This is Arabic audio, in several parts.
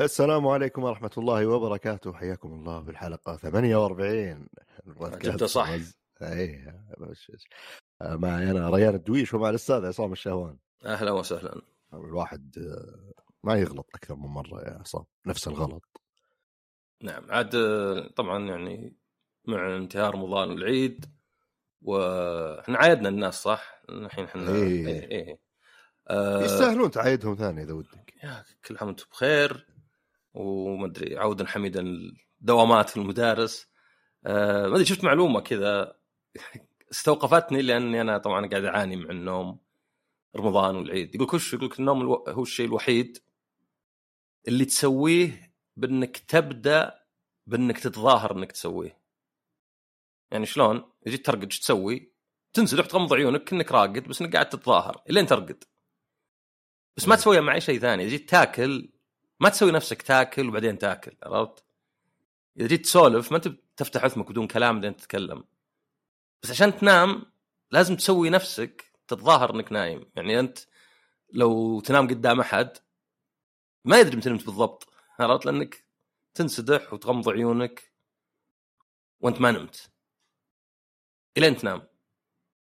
السلام عليكم ورحمة الله وبركاته. حياكم الله بالحلقة 48 جبتها صح. اي معي أنا ريان الدويش ومع الأستاذ عصام الشهوان. أهلا وسهلا. الواحد آه، ما يغلط أكثر من مرة يا عصام. نفس الغلط. نعم عاد آه، طبعا يعني مع انتهاء رمضان والعيد وإحنا عايدنا الناس صح؟ الحين إحنا إيه. إيه إيه. آه، يستاهلون تعايدهم ثاني إذا ودك يا كل عام وأنتم بخير ومدري عودا حميدا الدوامات في المدارس آه ما أدري شفت معلومة كذا استوقفتني لأني أنا طبعا قاعد أعاني مع النوم رمضان والعيد يقول كش يقول لك النوم ألو... هو الشيء الوحيد اللي تسويه بإنك تبدأ بإنك تتظاهر إنك تسويه يعني شلون؟ يجي ترقد إيش تسوي؟ تنزل تغمض عيونك كأنك راقد بس إنك قاعد تتظاهر إلين ترقد. بس ما تسويها مع أي شيء ثاني. جيت تاكل ما تسوي نفسك تاكل وبعدين تاكل عرفت؟ إذا جيت تسولف ما أنت تفتح عثمك بدون كلام بعدين تتكلم. بس عشان تنام لازم تسوي نفسك تتظاهر إنك نايم. يعني أنت لو تنام قدام أحد ما يدري متى نمت بالضبط عرفت؟ لأنك تنسدح وتغمض عيونك وأنت ما نمت. الين تنام.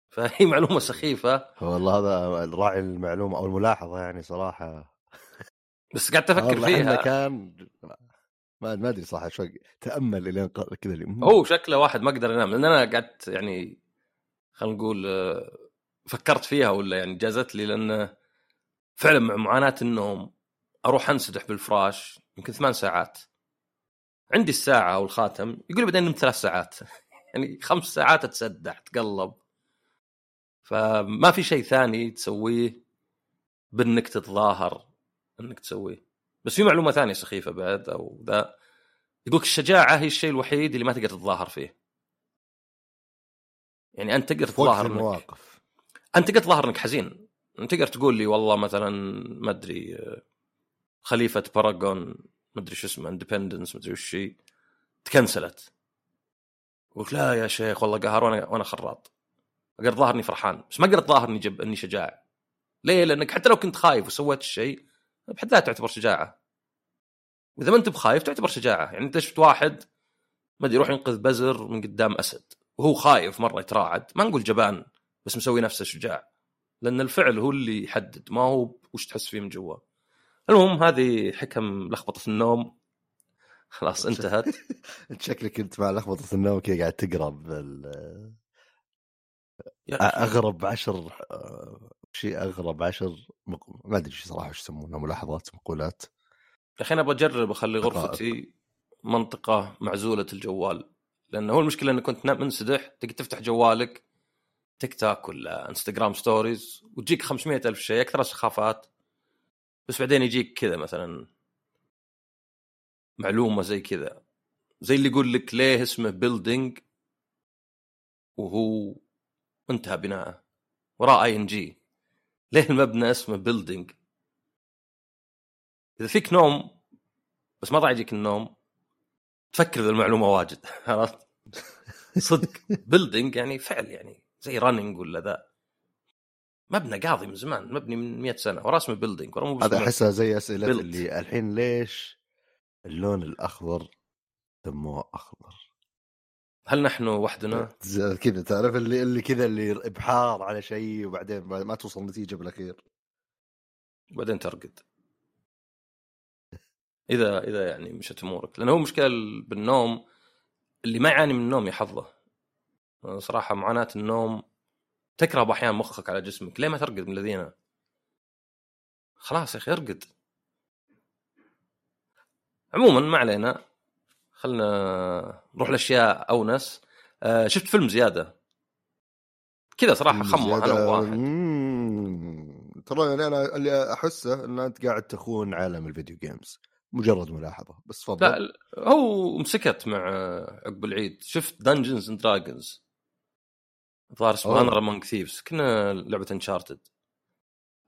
فهي معلومة سخيفة. والله هذا راعي المعلومة أو الملاحظة يعني صراحة. بس قاعد إحنا فيها. كان ما ما أدري صراحة شوي. تأمل الين كذا. هو شكله واحد ما أقدر انام لأن أنا قعدت يعني خلينا نقول آه، فكرت فيها ولا يعني جازت لي لأن فعلا مع معاناة النوم أروح أنسدح بالفراش يمكن ثمان ساعات. عندي الساعة أو الخاتم يقول لي بعدين نمت ثلاث ساعات. يعني خمس ساعات اتسدح تقلب فما في شيء ثاني تسويه بإنك تتظاهر إنك تسويه. بس في معلومة ثانية سخيفة بعد أو ذا يقولك الشجاعة هي الشيء الوحيد اللي ما تقدر تتظاهر فيه. يعني أنت تقدر إنك المواقف. أنت تقدر تظاهر إنك حزين. أنت تقدر تقول لي والله مثلا ما أدري خليفة Paragon ما أدري شو اسمه Independence ما أدري وش هي ت cancelت. قلت لا يا شيخ والله قهر وأنا وأنا خراط. أقدر ظاهر اني فرحان بس ما أقدر ظاهر اني إني شجاع. ليه؟ لأنك حتى لو كنت خايف وسويت الشيء بحد ذاته تعتبر شجاعة. وإذا ما أنت بخايف تعتبر شجاعة. يعني أنت شفت واحد ما أدري يروح ينقذ بزر من قدام أسد وهو خايف مرة يتراعد. ما نقول جبان بس مسوي نفسه شجاع. لأن الفعل هو اللي يحدد ما هو وش تحس فيه من جوا. المهم هذه حكم لخبطة النوم. خلاص انتهت. أنت شكلك انت مع لخبطة النوم كذا قاعد تقرا بال- أغرب عشر آه، شيء أغرب عشر مق- ما أدري إيش صراحة إيش يسمونها ملاحظات مقولات. يا أخي أنا بجرب أخلي. غرفتي منطقة معزولة الجوال. لأنه هو المشكلة إنك كنت منسدح تقدر تفتح جوالك تيك توك ولا انستغرام stories وتجيك 500 ألف شيء أكثر سخافات بس بعدين يجيك كذا مثلا معلومة زي كذا زي اللي يقول لك ليه اسمه building وهو انتهى بناءه. وراه ING ليه المبنى اسمه building إذا فيك نوم بس ما راح يجيك النوم تفكر ذا المعلومة واجد. عرفت؟ صدق. building يعني فعل يعني زي running ولا ذا. مبنى قاضي من زمان مبني من 100 سنة وراه اسمه building مو هذا أحسها زي أسئلة. اللي الحين ليش اللون الأخضر سموه أخضر. هل نحن وحدنا؟ زي كذا تعرف اللي اللي كذا اللي إبحار على شيء وبعدين ما ما توصل نتيجة بالأخير. وبعدين ترقد. إذا إذا يعني مشت أمورك. لأنه هو مشكلة بالنوم اللي ما يعاني من النوم يحظه صراحة معاناة النوم تكره أحيانا مخك على جسمك. ليه ما ترقد من الذين؟ خلاص يا أخي ارقد. عموما ما علينا. خلنا نروح لأشياء أونس. آه شفت فيلم زيادة؟ كذا صراحة خمه أنا وواحد. مم. ترى يعني أنا اللي أحسه إن أنت قاعد تخون عالم الفيديو جيمز مجرد ملاحظة. بس تفضل. لا هو مسكت مع عقب العيد. شفت Dungeons and Dragons الظاهر اسمه. Honor Among Thieves كنا لعبة Uncharted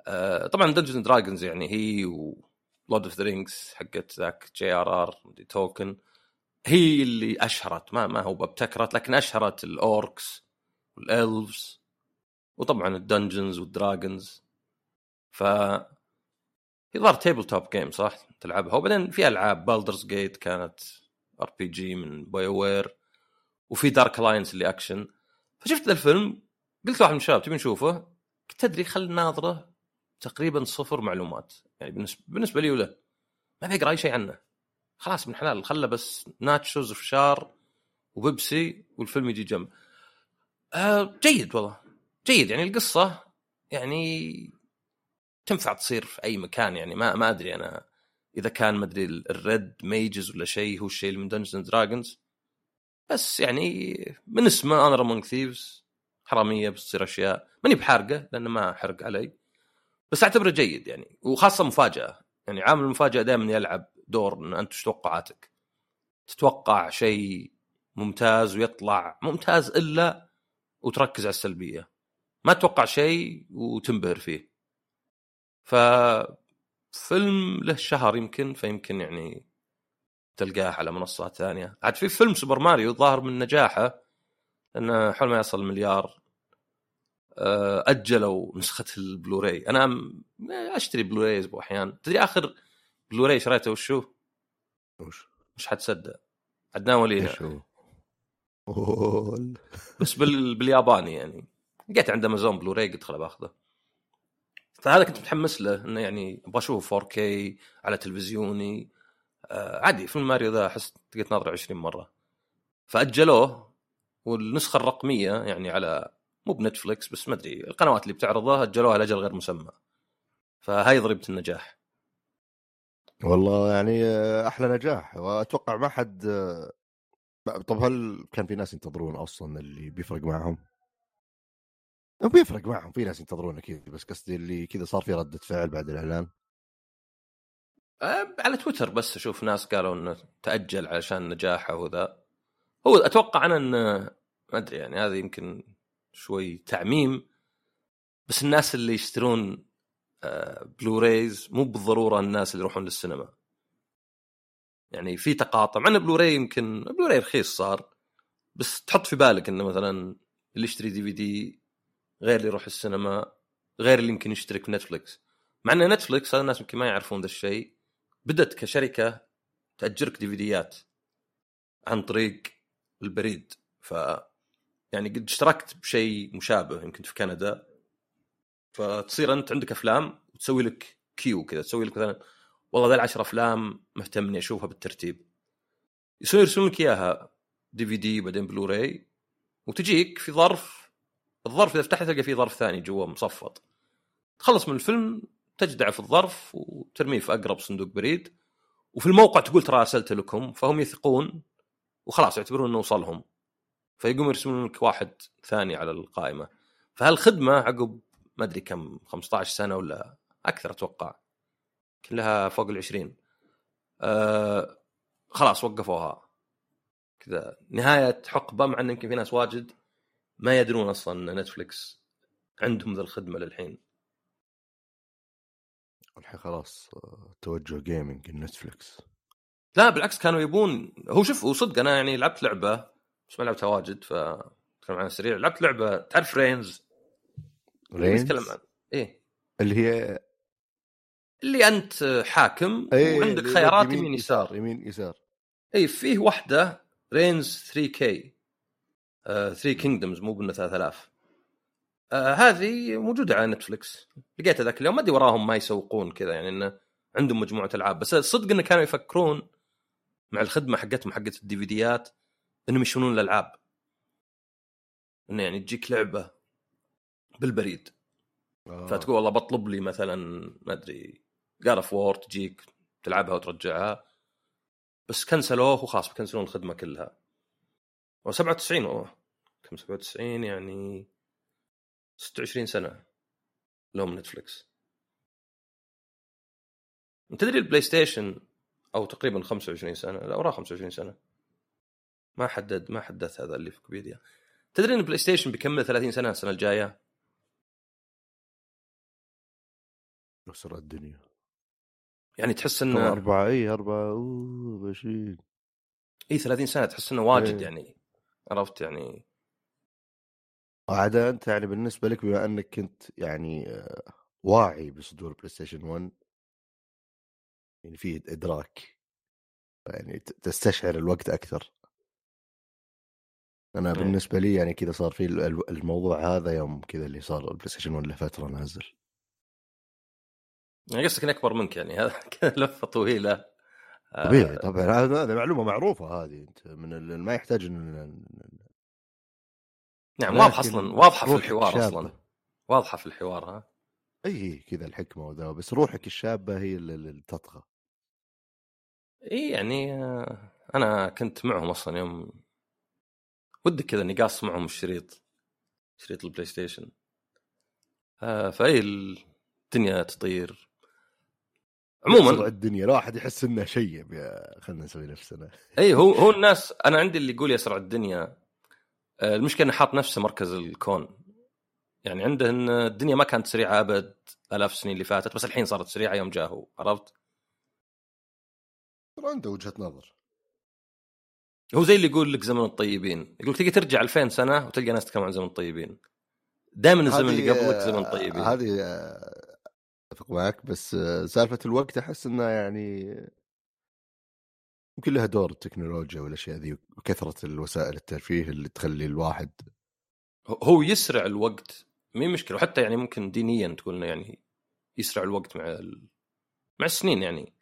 آه طبعا Dungeons and Dragons يعني هي و Lord of the Rings حقت ذاك J.R.R. Tolkien هي اللي أشهرت ما ما هو ابتكرت لكن أشهرت ال orcs وال elves وطبعا ال Dungeons وال Dragons ف هي ظهر tabletop game صح؟ تلعبها. وبعدين في ألعاب Baldur's Gate كانت RPG من BioWare وفي Dark Alliance اللي اكشن فشفت ذا الفيلم قلت لواحد من الشباب تبي نشوفه؟ قلت تدري خل ناظره. تقريبا صفر معلومات. يعني بالنسبة بالنسبة لي وله ما بيقرا أي شيء عنه. خلاص من حلال. خله بس nachos فشار وبيبسي والفيلم يجي جنب. آه جيد والله. جيد. يعني القصة يعني تنفع تصير في أي مكان. يعني ما ما أدري أنا إذا كان ما أدري الريد ميجز ولا شيء هو الشيء اللي من دنجنز دراجونز بس يعني من اسمه أنا امونج ثيفز حرامية بس تصير أشياء. ماني بحارقة لأنه ما حرق علي. بس أعتبره جيد يعني وخاصة مفاجأة. يعني عامل المفاجأة دائما يلعب دور إن أنت توقعاتك؟ تتوقع شيء ممتاز ويطلع ممتاز إلا وتركز على السلبية. ما تتوقع شيء وتنبهر فيه. ف فيلم له شهر يمكن فيمكن يعني تلقاه على منصات ثانية. عاد في فيلم Super Mario ظاهر من نجاحه إنه حول ما يصل مليار أجلوا نسخة البلوراي. أنا أشتري بلوراي أسبوع احيان تدري آخر بلوراي شريته وشو؟ وش؟ مش حتصدق. عدنان ولينا؟ بس بال... بالياباني يعني. لقيت عند أمازون بلوراي قلت خل باخذه. فهذا كنت متحمس له إنه يعني أبغى أشوفه 4K على تلفزيوني. آه عادي فيلم ماريو ذا أحس تقدر تناظره 20 مرة. فأجلوه والنسخة الرقمية يعني على مو بنتفلكس بس ما أدري القنوات اللي بتعرضه اجلوها لأجل غير مسمى. فهاي ضريبة النجاح. والله يعني أحلى نجاح. وأتوقع ما حد طب هل كان في ناس ينتظرون أصلا اللي بيفرق معهم؟ بيفرق معهم في ناس ينتظرون أكيد بس قصدي اللي كذا صار في ردة فعل بعد الإعلان. على تويتر بس أشوف ناس قالوا إنه تأجل علشان نجاحه وذا. هو أتوقع أنا إنه ما أدري يعني هذا يمكن شوي تعميم بس الناس اللي يشترون آه، Blu-rays مو بالضرورة الناس اللي يروحون للسينما. يعني في تقاطع مع بلوراي يمكن بلوراي رخيص صار بس تحط في بالك إنه مثلا اللي يشتري DVD غير اللي يروح السينما غير اللي يمكن يشترك في نتفلكس مع إن نتفلكس هذا الناس يمكن ما يعرفون ذا الشيء بدأت كشركة تأجرك ديفيديات عن طريق البريد. ف يعني قد اشتركت بشيء مشابه يمكن في كندا فتصير أنت عندك أفلام وتسوي لك queue كذا تسوي لك مثلا والله ذا العشر أفلام مهتم إني أشوفها بالترتيب. يصير يرسلون لك إياها DVD بعدين بلوراي وتجيك في ظرف الظرف إذا فتحت تلقى فيه ظرف ثاني جوا مصفط. تخلص من الفيلم تجدعه في الظرف وترميه في أقرب صندوق بريد وفي الموقع تقول ترى ارسلت لكم فهم يثقون وخلاص يعتبرون إنه وصلهم. فيقوم يرسلون لك واحد ثاني على القائمة. فهالخدمة عقب ما أدري كم 15 سنة ولا أكثر أتوقع. كلها فوق ال 20 آه خلاص وقفوها. كذا. نهاية حقبة مع إن يمكن في ناس واجد ما يدرون أصلا إن نتفلكس عندهم ذا الخدمة للحين. الحين خلاص توجه gaming نتفلكس لا بالعكس كانوا يبون هو شوف وصدق أنا يعني لعبت لعبة بس ما لعبتها واجد ف اتكلم عنها سريع لعبت لعبة تعرف Reigns Reigns نتكلم عن إيه. اللي هي اللي أنت حاكم إيه، وعندك خيارات يمين يمين يسار يمين يسار. اي فيه واحدة Reigns 3K 3 Kingdoms مو بأنه 3000 آه هذه موجودة على نتفلكس لقيتها ذاك اليوم ما أدري وراهم ما يسوقون كذا يعني إنه عندهم مجموعة ألعاب. بس الصدق إنه كانوا يفكرون مع الخدمة حقتهم حقت ال DVD ات إنهم يشحنون الألعاب. إنه يعني تجيك لعبة بالبريد. آه. فتقول والله بطلب لي مثلا ما أدري God of War تجيك تلعبها وترجعها. بس كنسلوه وخلاص بيكنسلون الخدمة كلها. و 97 أوه. كم 97 يعني 26 سنة لهم نتفلكس تدري البلاي ستيشن أو تقريبا 25 سنة لا وراه 25 سنة. ما حدد ما حدث هذا اللي في ويكيبيديا تدري إن البلاي ستيشن بيكمل 30 سنة السنة الجاية؟ نصر الدنيا. يعني تحس إنه أربعة إي أربعة أوه بشير إي 30 سنة تحس إنه واجد إيه. يعني عرفت يعني؟ عاد أنت يعني بالنسبة لك بما إنك كنت يعني آه، واعي بصدور بلاي ستيشن 1 يعني في إدراك يعني تستشعر الوقت أكثر. أنا إيه. بالنسبة لي يعني كذا صار في ال- ال- الموضوع هذا يوم كذا اللي صار البلاي ستيشن 1 له فتره نازل. يعني قصدك اني أكبر منك يعني هذا كذا لفة طويلة. آه، طبيعي. طبعا هذا معلومة معروفة هذه أنت من ما يحتاج إن نعم واضحة أصلا واضحة في الحوار شابة. أصلا واضحة في الحوار ها؟ إي كذا الحكمة وذا بس روحك الشابة هي اللي اللي تطغى. إي يعني آه، أنا كنت معهم أصلا يوم ودك كذا اني قاص معهم الشريط شريط البلاي ستيشن آه فأي الدنيا تطير. عموما الدنيا لا احد يحس إنه يا خلينا نسوي نفسنا. أي هو هو الناس أنا عندي اللي يقول يسرع الدنيا. آه، المشكلة إنه حاط نفسه مركز الكون. يعني عنده إن الدنيا ما كانت سريعة أبد آلاف السنين اللي فاتت بس الحين صارت سريعة يوم جاء هو عرفت؟ ترى عنده وجهة نظر. هو زي اللي يقول لك زمن الطيبين. يقول تيجي ترجع 2000 سنة وتلقى ناس تتكلم عن زمن الطيبين. دائما الزمن اللي قبلك زمن طيبين هذه أتفق معك بس سالفة الوقت أحس انه يعني يمكن لها دور التكنولوجيا والأشياء ذي وكثرة الوسائل الترفيه اللي تخلي الواحد هو يسرع الوقت. مي مشكلة. وحتى يعني ممكن دينيا تقول إنه يعني يسرع الوقت مع ال... مع السنين يعني.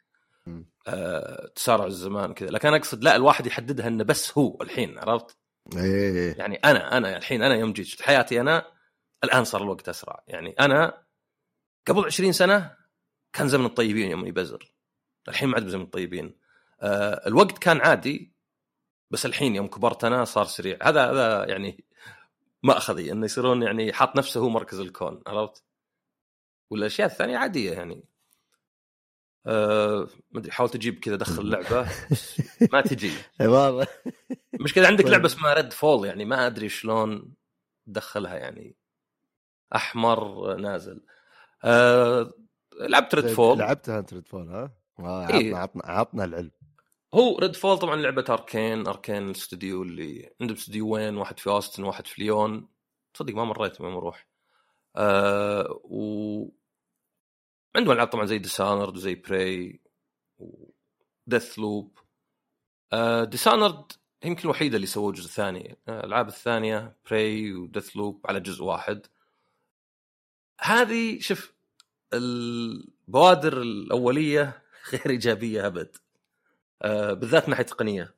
آه تسارع الزمان كذا لكن أنا أقصد لا الواحد يحددها إنه بس هو الحين عرفت؟ إيه يعني أنا أنا الحين أنا يوم جيت حياتي أنا الآن صار الوقت أسرع. يعني أنا قبل 20 سنة كان زمن الطيبين يوم يبزر الحين ما عاد بزمن الطيبين. آه الوقت كان عادي بس الحين يوم كبرت أنا صار سريع. هذا هذا يعني مأخذي إنه يصيرون يعني حاط نفسه هو مركز الكون عرفت؟ والأشياء الثانية عادية يعني. أه ما أدري حاولت أجيب كذا ادخل لعبة. ما تجي. إيه، والله مش كذا عندك طيب. لعبة اسمها Redfall يعني ما أدري شلون تدخلها يعني أحمر نازل. أه لعبت Redfall لعبتها أنت Redfall ها؟ آه، إيه. عطنا عطنا عطنا العلم. هو Redfall طبعا لعبة Arkane Arkane الاستوديو اللي عندهم استوديوين واحد في اوستن واحد في ليون تصدق ما مريت وين أروح آه و عندهم العاب طبعا زي Dishonored وزي Prey و Deathloop Dishonored يمكن الوحيدة اللي سووا جزء ثاني آه، الألعاب الثانية Prey و Deathloop على جزء واحد. هذه شوف البوادر الأولية غير إيجابية أبد. آه بالذات من ناحية تقنية.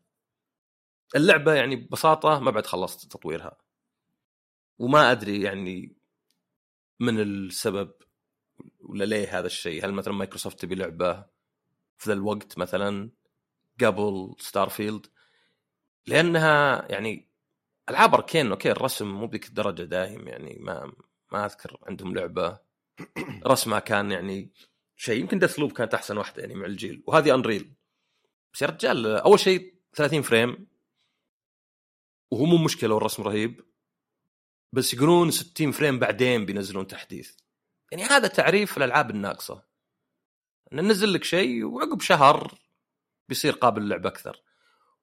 اللعبة يعني ببساطة ما بعد خلصت تطويرها. وما أدري يعني من السبب. ولا ليه هذا الشيء؟ هل مثلا مايكروسوفت تبي لعبة في ذا الوقت مثلا؟ قبل Starfield لأنها يعني ألعاب Arkane okay الرسم مو بذيك الدرجة دايم يعني ما ما أذكر عندهم لعبة. رسمها كان يعني شيء يمكن Deathloop كانت أحسن واحدة يعني مع الجيل. وهذه Unreal بس يا رجال أول شيء 30 frame. وهو مو مشكلة والرسم رهيب. بس يقولون 60 frame بعدين بينزلون تحديث. يعني هذا تعريف الألعاب الناقصة. ننزل لك شيء وعقب شهر بيصير قابل للعب أكثر.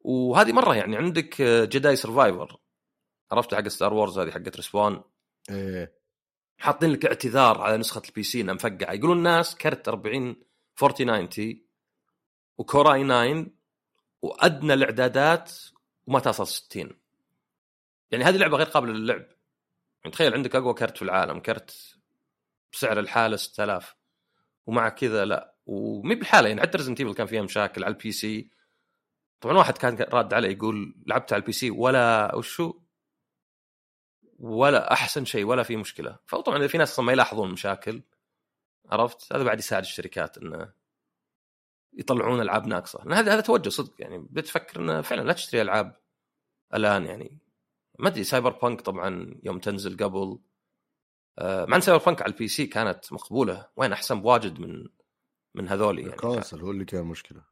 وهذه مرة يعني عندك Jedi Survivor عرفت حق Star Wars هذه حقت Respawn إيه. حاطين لك اعتذار على نسخة ال PC إنها مفقعة. يقولون الناس كرت 40 4090 و Core i9 وأدنى الإعدادات وما تصل 60 يعني هذه لعبة غير قابلة للعب. يعني تخيل عندك أقوى كرت في العالم كرت بسعر الحالة 6000 ومع كذا لا. ومي بلحالها يعني حتى Resident كان فيها مشاكل على ال PC طبعا واحد كان راد عليه يقول لعبت على ال PC ولا وشو؟ ولا أحسن شيء ولا في مشكلة. فطبعا في ناس أصلاً ما يلاحظون مشاكل. عرفت؟ هذا بعد يساعد الشركات انه يطلعون ألعاب ناقصة. لأن هذا هذا توجه صدق يعني بديت أفكر انه فعلا لا تشتري ألعاب الآن يعني. ما أدري Cyberpunk طبعا يوم تنزل قبل. مع إن Cyberpunk على ال PC كانت مقبولة. وين أحسن بواجد من من هذولي يعني. ال console هو اللي كان مشكلة.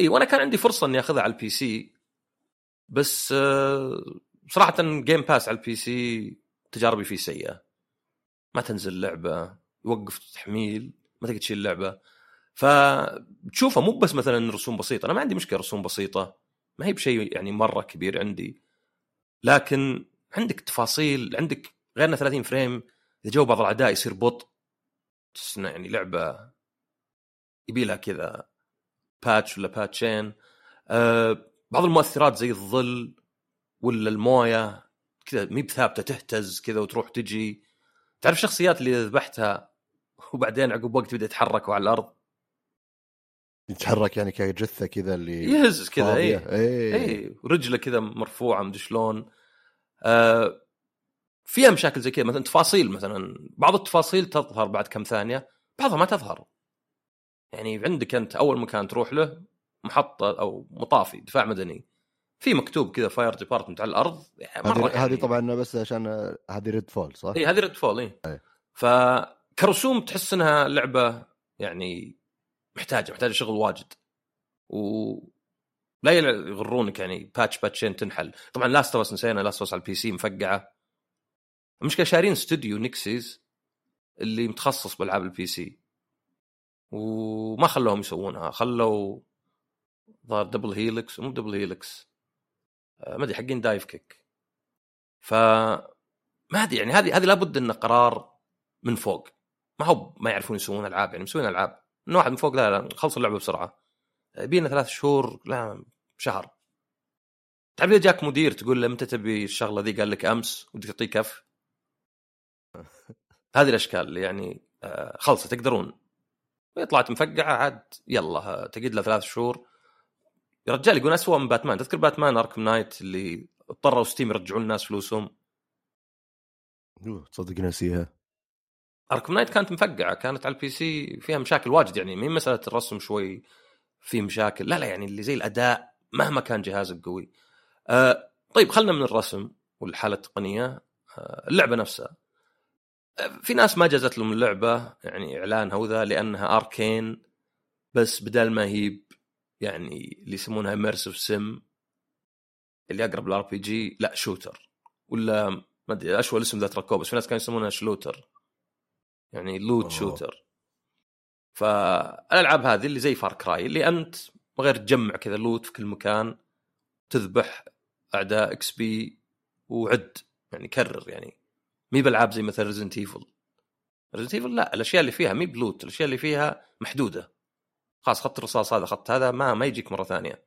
إي وأنا كان عندي فرصة إني أخذها على ال PC بس آه، صراحة Game Pass على ال PC تجاربي فيه سيئة. ما تنزل لعبة يوقف تحميل ما تقدر تشيل لعبة. فتشوفه مو بس مثلا رسوم بسيطة. أنا ما عندي مشكلة رسوم بسيطة. ما هي بشيء يعني مرة كبير عندي. لكن عندك تفاصيل عندك غير انه 30 frame. إذا جو بعض الأعداء يصير بطء تحس إنه يعني لعبة يبي لها كذا patch ولا patch ين أه بعض المؤثرات زي الظل ولا الموية كذا مي بثابتة تهتز كذا وتروح تجي. تعرف الشخصيات اللي ذبحتها وبعدين عقب وقت بدا يتحركوا على الأرض؟ يتحرك يعني كجثة كذا اللي يهز كذا فاضية. اي إيه. اي ورجله كذا مرفوعة مدري شلون. آه فيها مشاكل زي كذا مثلا تفاصيل مثلا بعض التفاصيل تظهر بعد كم ثانية بعضها ما تظهر. يعني عندك أنت أول مكان تروح له محطة أو مطافي دفاع مدني. في مكتوب كذا fire department على الأرض يعني هذه يعني- طبعا بس عشان هذه Redfall صح؟ اي هذه Redfall اي. فكرسوم تحس إنها لعبة يعني محتاجة محتاجة شغل واجد. و لا يغرونك يعني patch patch ين تنحل. طبعا Last of Us نسينا Last of Us على ال PC مفقعة. المشكلة شارين استوديو Nixxes اللي متخصص بألعاب ال PC وما خلوهم يسوونها خلوا ظهر Double Helix مو Double Helix آه، ما أدري حقين Divekick ف ما أدري يعني هذه هذه لابد إنه قرار من فوق. ما هو ما يعرفون يسوون ألعاب يعني مسوين ألعاب. من واحد من فوق لا لا خلصوا اللعبة بسرعة. بينا ثلاث شهور لا شهر. تعرف جاك مدير تقول له متى تبي الشغلة ذي؟ قال لك أمس ودك تعطيه كف. هذه الأشكال اللي يعني آه، خلصه تقدرون. طلعت مفقعة عاد يلا تقعد له ثلاث شهور. يا رجال يقول اسوء من باتمان. تذكر Batman Arkham Knight اللي اضطروا Steam يرجعون الناس فلوسهم؟ تصدق ناسيها. Arkham Knight كانت مفقعة كانت على ال PC فيها مشاكل واجد يعني. مين مسألة الرسم شوي في مشاكل. لا لا يعني اللي زي الأداء مهما كان جهازك قوي. آه طيب خلنا من الرسم والحالة التقنية. آه اللعبة نفسها. في ناس ما جازت لهم اللعبة يعني إعلانها وذا لأنها Arkane بس بدل ما هي يعني اللي يسمونها immersive sim اللي أقرب لل RPG لا shooter ولا ما أدري أشوى الاسم ذا تركوه بس في ناس كانوا يسمونها shlooter يعني loot أوه. shooter فالألعاب هذه اللي زي Far Cry اللي أنت غير تجمع كذا loot في كل مكان تذبح أعداء XP وعيد يعني كرر يعني مي بالعاب زي مثلا Resident Evil Resident Evil لا الأشياء اللي فيها مي ب loot الأشياء اللي فيها محدودة. خلاص خط الرصاص هذا خط هذا ما ما يجيك مرة ثانية.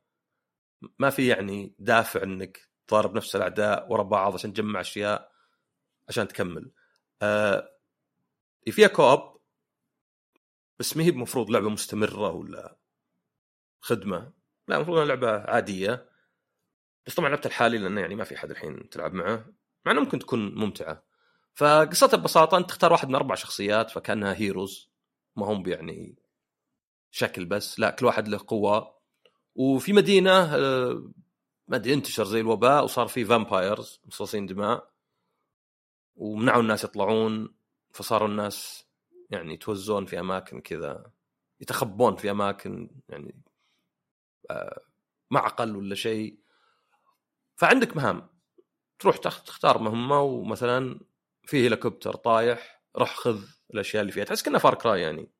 ما في يعني دافع إنك تضارب نفس الأعداء ورا بعض عشان تجمع أشياء عشان تكمل. آه فيها co-op بس ما هي المفروض لعبة مستمرة ولا خدمة. لا المفروض إنها لعبة عادية. بس طبعا لعبت الحالي لأنه يعني ما في أحد الحين تلعب معه. مع إنه ممكن تكون ممتعة. فقصتها ببساطه أنت تختار واحد من أربع شخصيات فكأنها هيروز ما هم يعني شكل بس لا كل واحد له قوة. وفي مدينة آه، ما أدري انتشر زي الوباء وصار في فامبايرز مصاصين دماء. ومنعوا الناس يطلعون فصاروا الناس يعني يتوزون في أماكن كذا يتخبون في أماكن يعني آه، معقل ولا شيء. فعندك مهام تروح تخ- تختار مهمة ومثلا في هليكوبتر طايح روح خذ الأشياء اللي فيها. تحس كانها فار كراي يعني.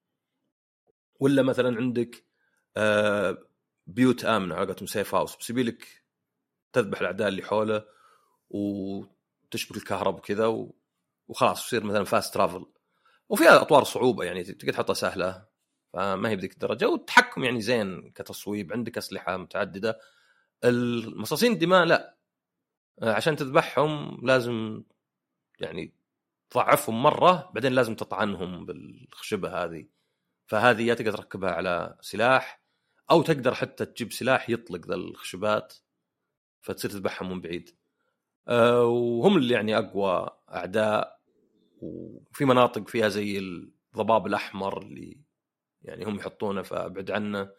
ولا مثلا عندك آه، بيوت آمنة على سيف هاوس بس يبيلك تذبح الأعداء اللي حوله وتشبك الكهرب وكذا. وخلاص يصير مثلا فاست ترافل وفيها أطوار صعوبة يعني تقدر تحطها سهلة فما هي بذيك الدرجة. والتحكم يعني زين كتصويب عندك أسلحة متعددة. المصاصين الدماء لا. آه، عشان تذبحهم لازم يعني تضعفهم مرة بعدين لازم تطعنهم بالخشبة هذه. فهذه يا تقدر تركبها على سلاح أو تقدر حتى تجيب سلاح يطلق ذا الخشبات فتصير تذبحهم من بعيد. أه وهم اللي يعني أقوى أعداء وفي مناطق فيها زي الضباب الأحمر اللي يعني هم يحطونه فأبعد عنه.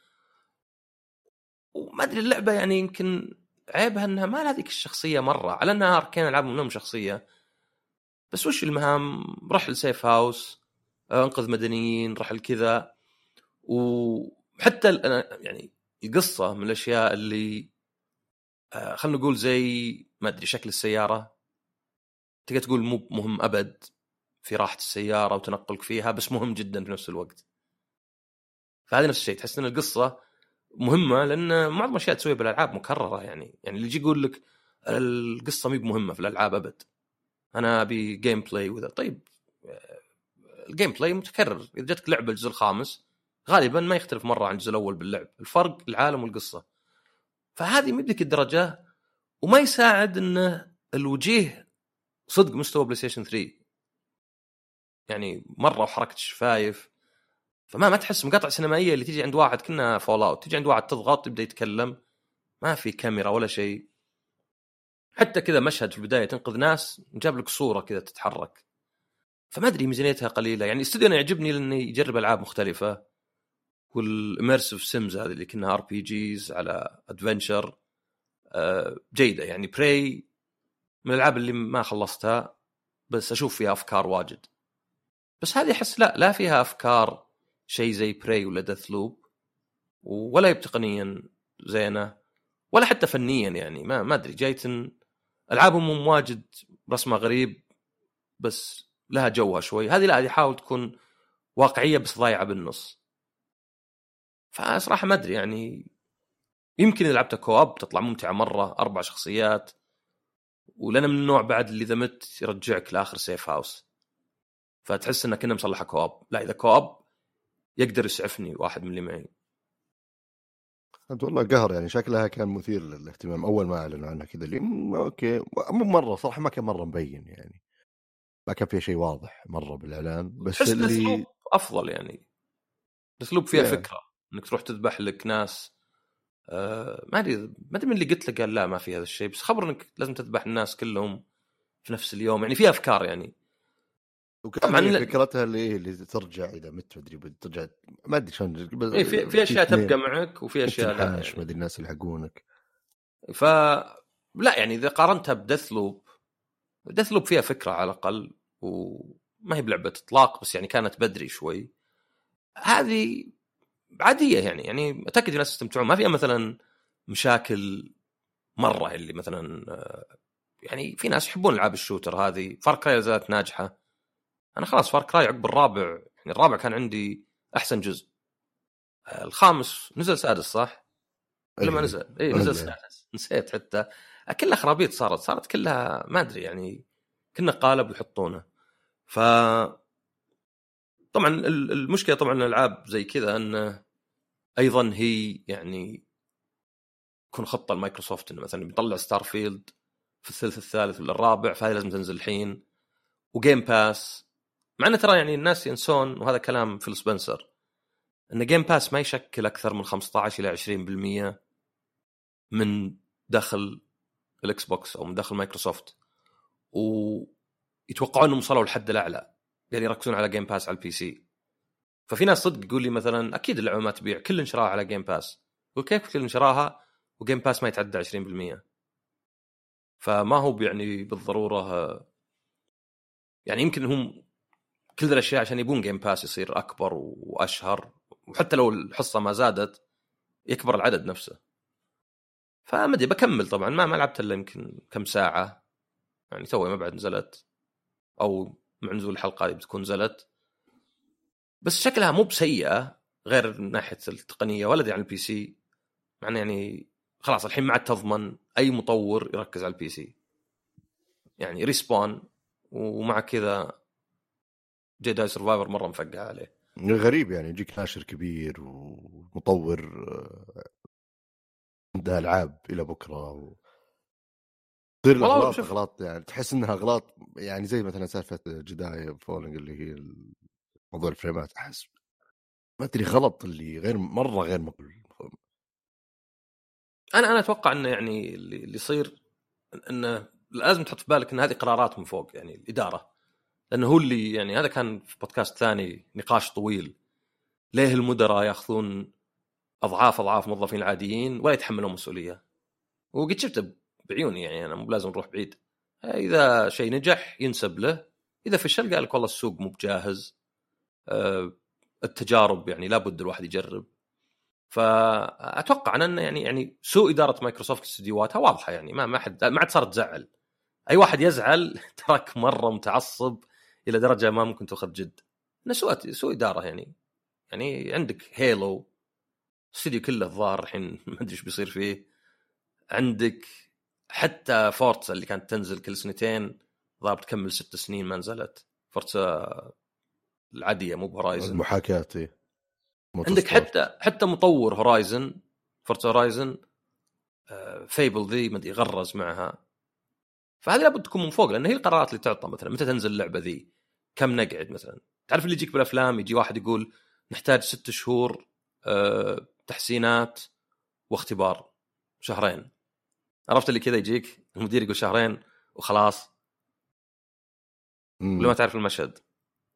وما أدري اللعبة يعني يمكن عيبها إنها ما لها ذيك الشخصية مرة على إنها اركين العاب منهم شخصية. بس وش المهام؟ رح لسيف هاوس آه، انقذ مدنيين رح لكذا. وحتى أنا يعني القصة من الأشياء اللي آه، خلينا نقول زي ما أدري شكل السيارة. تقدر تقول مو مهم أبد في راحة السيارة وتنقلك فيها بس مهم جدا في نفس الوقت. فهذا نفس الشيء تحس إن القصة مهمة لأن معظم الأشياء تسويها بالألعاب مكررة يعني. يعني اللي يجي يقول لك القصة مي بمهمة في الألعاب أبد. أنا أبي gameplay وذا. طيب آه، ال gameplay متكرر. إذا جتك لعبة الجزء الخامس غالبا ما يختلف مرة عن الجزء الأول باللعب. الفرق العالم والقصة. فهذه مو بذيك الدرجه وما يساعد إنه الوجيه صدق مستوى بلاي ستيشن 3 يعني مرة وحركة الشفايف. فما ما تحس مقاطع سينمائية اللي تيجي عند واحد كنا Fallout تيجي عند واحد تضغط يبدا يتكلم. ما في كاميرا ولا شيء. حتى كذا مشهد في البداية تنقذ ناس جاب لك صورة كذا تتحرك. فما أدري ميزانيتها قليلة يعني استوديو أنا يعجبني لأنه يجرب ألعاب مختلفة. وال immersive sims هذه اللي كنا RPGs على adventure جيدة يعني. Prey من الألعاب اللي ما خلصتها بس أشوف فيها أفكار واجد. بس هذه أحس لا لا فيها أفكار شيء زي Prey ولا Deathloop ولا تقنيا زينة ولا حتى فنيا يعني. ما ما أدري جايتن ألعابهم واجد رسمها غريب بس لها جوها شوي. هذه لا هذه حاول تكون واقعية بس ضايعة بالنص. فصراحة ما أدري يعني. يمكن إذا لعبتها كواب تطلع ممتعة مرة أربع شخصيات ولنا من النوع بعد اللي إذا مت يرجعك لآخر سيف هاوس فتحس انك كنا مصلحة كواب. لا إذا كواب يقدر يسعفني واحد من اللي معي. أنت والله قهر يعني شكلها كان مثير للاهتمام أول ما أعلنوا عنها كذا اللي أوكي مو مرة صراحة ما كان مرة مبين يعني. ما كان فيها شيء واضح مرة بالإعلان بس اللي الاسلوب أفضل يعني. الاسلوب فيها Yeah. فكرة إنك تروح تذبح لك ناس آه ما أدري ما أدري من اللي قلت لك قال لا ما في هذا الشيء بس خبر إنك لازم تذبح الناس كلهم في نفس اليوم يعني فيها أفكار يعني. وكان طبعاً فكرتها اللي إيه اللي ترجع إذا مت مدري بترجع ما أدري شلون إيه في في أشياء اثنين. تبقى معك وفي أشياء لا. ما. أدري الناس يلحقونك ف لا يعني إذا قارنتها ب Deathloop Deathloop فيها فكرة على الأقل وما هي بلعبة إطلاق بس يعني كانت بدري شوي. هذه عادية يعني يعني أتأكد الناس يستمتعون. ما فيها مثلا مشاكل مرة اللي مثلا آه، يعني في ناس يحبون ألعاب ال shooter هذه. Cry زالت ناجحة. أنا خلاص Far Cry عقب الرابع يعني الرابع كان عندي أحسن جزء آه، الخامس نزل سادس صح؟ ولا ما إيه. نزل؟ اي نزل. سادس نسيت حتى كلها خرابيط صارت صارت كلها ما أدري يعني كنا قالب يحطونه ف طبعا ال- المشكلة طبعا الألعاب زي كذا انه أيضا هي يعني تكون خطة لمايكروسوفت إنه مثلا بيطلع Starfield في الثلث الثالث ولا الرابع فهذه لازم تنزل الحين و Game Pass مع انه ترى يعني الناس ينسون وهذا كلام فيل سبنسر إن Game Pass ما يشكل أكثر من 15 إلى 20% من دخل ال Xbox أو من دخل مايكروسوفت. ويتوقعون إنهم وصلوا للحد الأعلى يعني يركزون على Game Pass على ال PC ففي ناس صدق يقول لي مثلا أكيد اللعبه ما تبيع كل شراها على Game Pass يقول كيف كل شراها و Game Pass ما يتعدى 20% فما هو يعني بالضرورة يعني يمكن هم كل الأشياء عشان يبون Game Pass يصير أكبر وأشهر وحتى لو الحصة ما زادت يكبر العدد نفسه. فما أدري بكمل طبعا ما ما لعبت إلا يمكن كم ساعة. يعني توي ما بعد نزلت أو مع نزول الحلقة هذه بتكون نزلت. بس شكلها مو بسيئة غير من ناحية التقنية ولا على ال PC مع إنه يعني خلاص الحين ما عاد تضمن أي مطور يركز على ال PC يعني Respawn ومع كذا Jedi Survivor مرة مفقع عليه. غريب يعني يجيك ناشر كبير ومطور آه، عنده ألعاب إلى بكرة و... تصير الأغلاط أغلاط يعني تحس إنها أغلاط يعني زي مثلا سالفة Jedi Fallen اللي هي موضوع الفريمات أحس ما أدري غلط اللي غير مرة غير مقبول. أنا أنا أتوقع إنه يعني اللي يصير إنه لازم تحط في بالك إن هذه قرارات من فوق يعني الإدارة. لأنه هو اللي يعني هذا كان في بودكاست ثاني نقاش طويل. ليه المدراء يأخذون أضعاف أضعاف الموظفين العاديين ولا يتحملون مسؤولية؟ وقد شفته بعيوني يعني أنا مو لازم نروح بعيد. إذا شيء نجح ينسب له. إذا فشل قال لك والله السوق مو بجاهز. أه التجارب يعني لابد الواحد يجرب. فأتوقع أن أنه يعني يعني سوء إدارة مايكروسوفت استديوهاتها واضحة يعني ما ما حد ما عاد صارت تزعل. أي واحد يزعل تراك مرة متعصب. إلى درجة ما ممكن تاخذ جد. إنه سوء سوء إدارة يعني. يعني عندك Halo استوديو كله الظاهر الحين ما أدري إيش بيصير فيه. عندك حتى فورتسا اللي كانت تنزل كل سنتين ضابط تكمل ست سنين ما نزلت. فرصه العادية مو بهورايزن المحاكاه إيه. عندك حتى حتى مطور هورايزن فرصه هورايزن فيبل ذي ما أدري غرز معها. فهذه لابد تكون من فوق لأن هي القرارات اللي تعطى مثلا متى تنزل اللعبة ذي؟ كم نقعد مثلا؟ تعرف اللي يجيك بالأفلام؟ يجي واحد يقول نحتاج ست شهور أه تحسينات واختبار شهرين. عرفت اللي كذا يجيك؟ المدير يقول شهرين وخلاص. ولا ما تعرف المشهد؟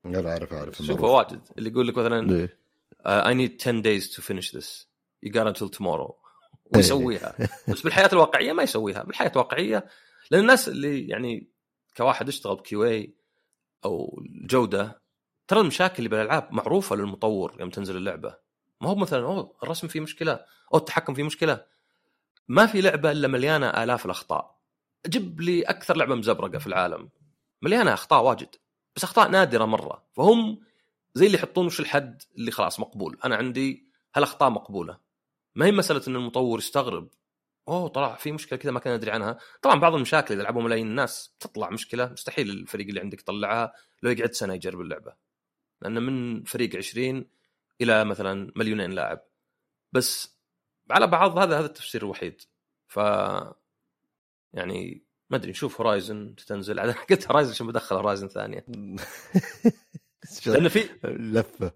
لا أعرف أعرف شوفه. واجد. اللي يقول لك مثلا I need 10 days to finish this. You got until tomorrow. ويسويها. بس بالحياة الواقعية ما يسويها. بالحياة الواقعية لأن الناس اللي يعني كواحد اشتغل بكيو اي أو الجودة ترى المشاكل اللي بالألعاب معروفة للمطور يوم تنزل اللعبة. ما هو مثلا أوه الرسم فيه مشكلة أو التحكم فيه مشكلة. ما في لعبة إلا مليانة آلاف الأخطاء. جيب لي أكثر لعبة مزبرقة في العالم. مليانة أخطاء واجد بس أخطاء نادرة مرة. فهم زي اللي يحطون وش الحد اللي خلاص مقبول. أنا عندي هالأخطاء مقبولة. ما هي مسألة إن المطور يستغرب أوه طلع في مشكلة كذا ما كان أدري عنها. طبعا بعض المشاكل اذا لعبوا ملايين الناس تطلع مشكلة. مستحيل الفريق اللي عندك يطلعها لو يقعد سنة يجرب اللعبة. لأن من فريق 20 إلى مثلا مليونين لاعب. بس على بعض هذا هذا التفسير الوحيد. ف يعني ما أدري نشوف Horizon تنزل. أنا قلت Horizon عشان بدخل Horizon ثانية. لأن في لفة.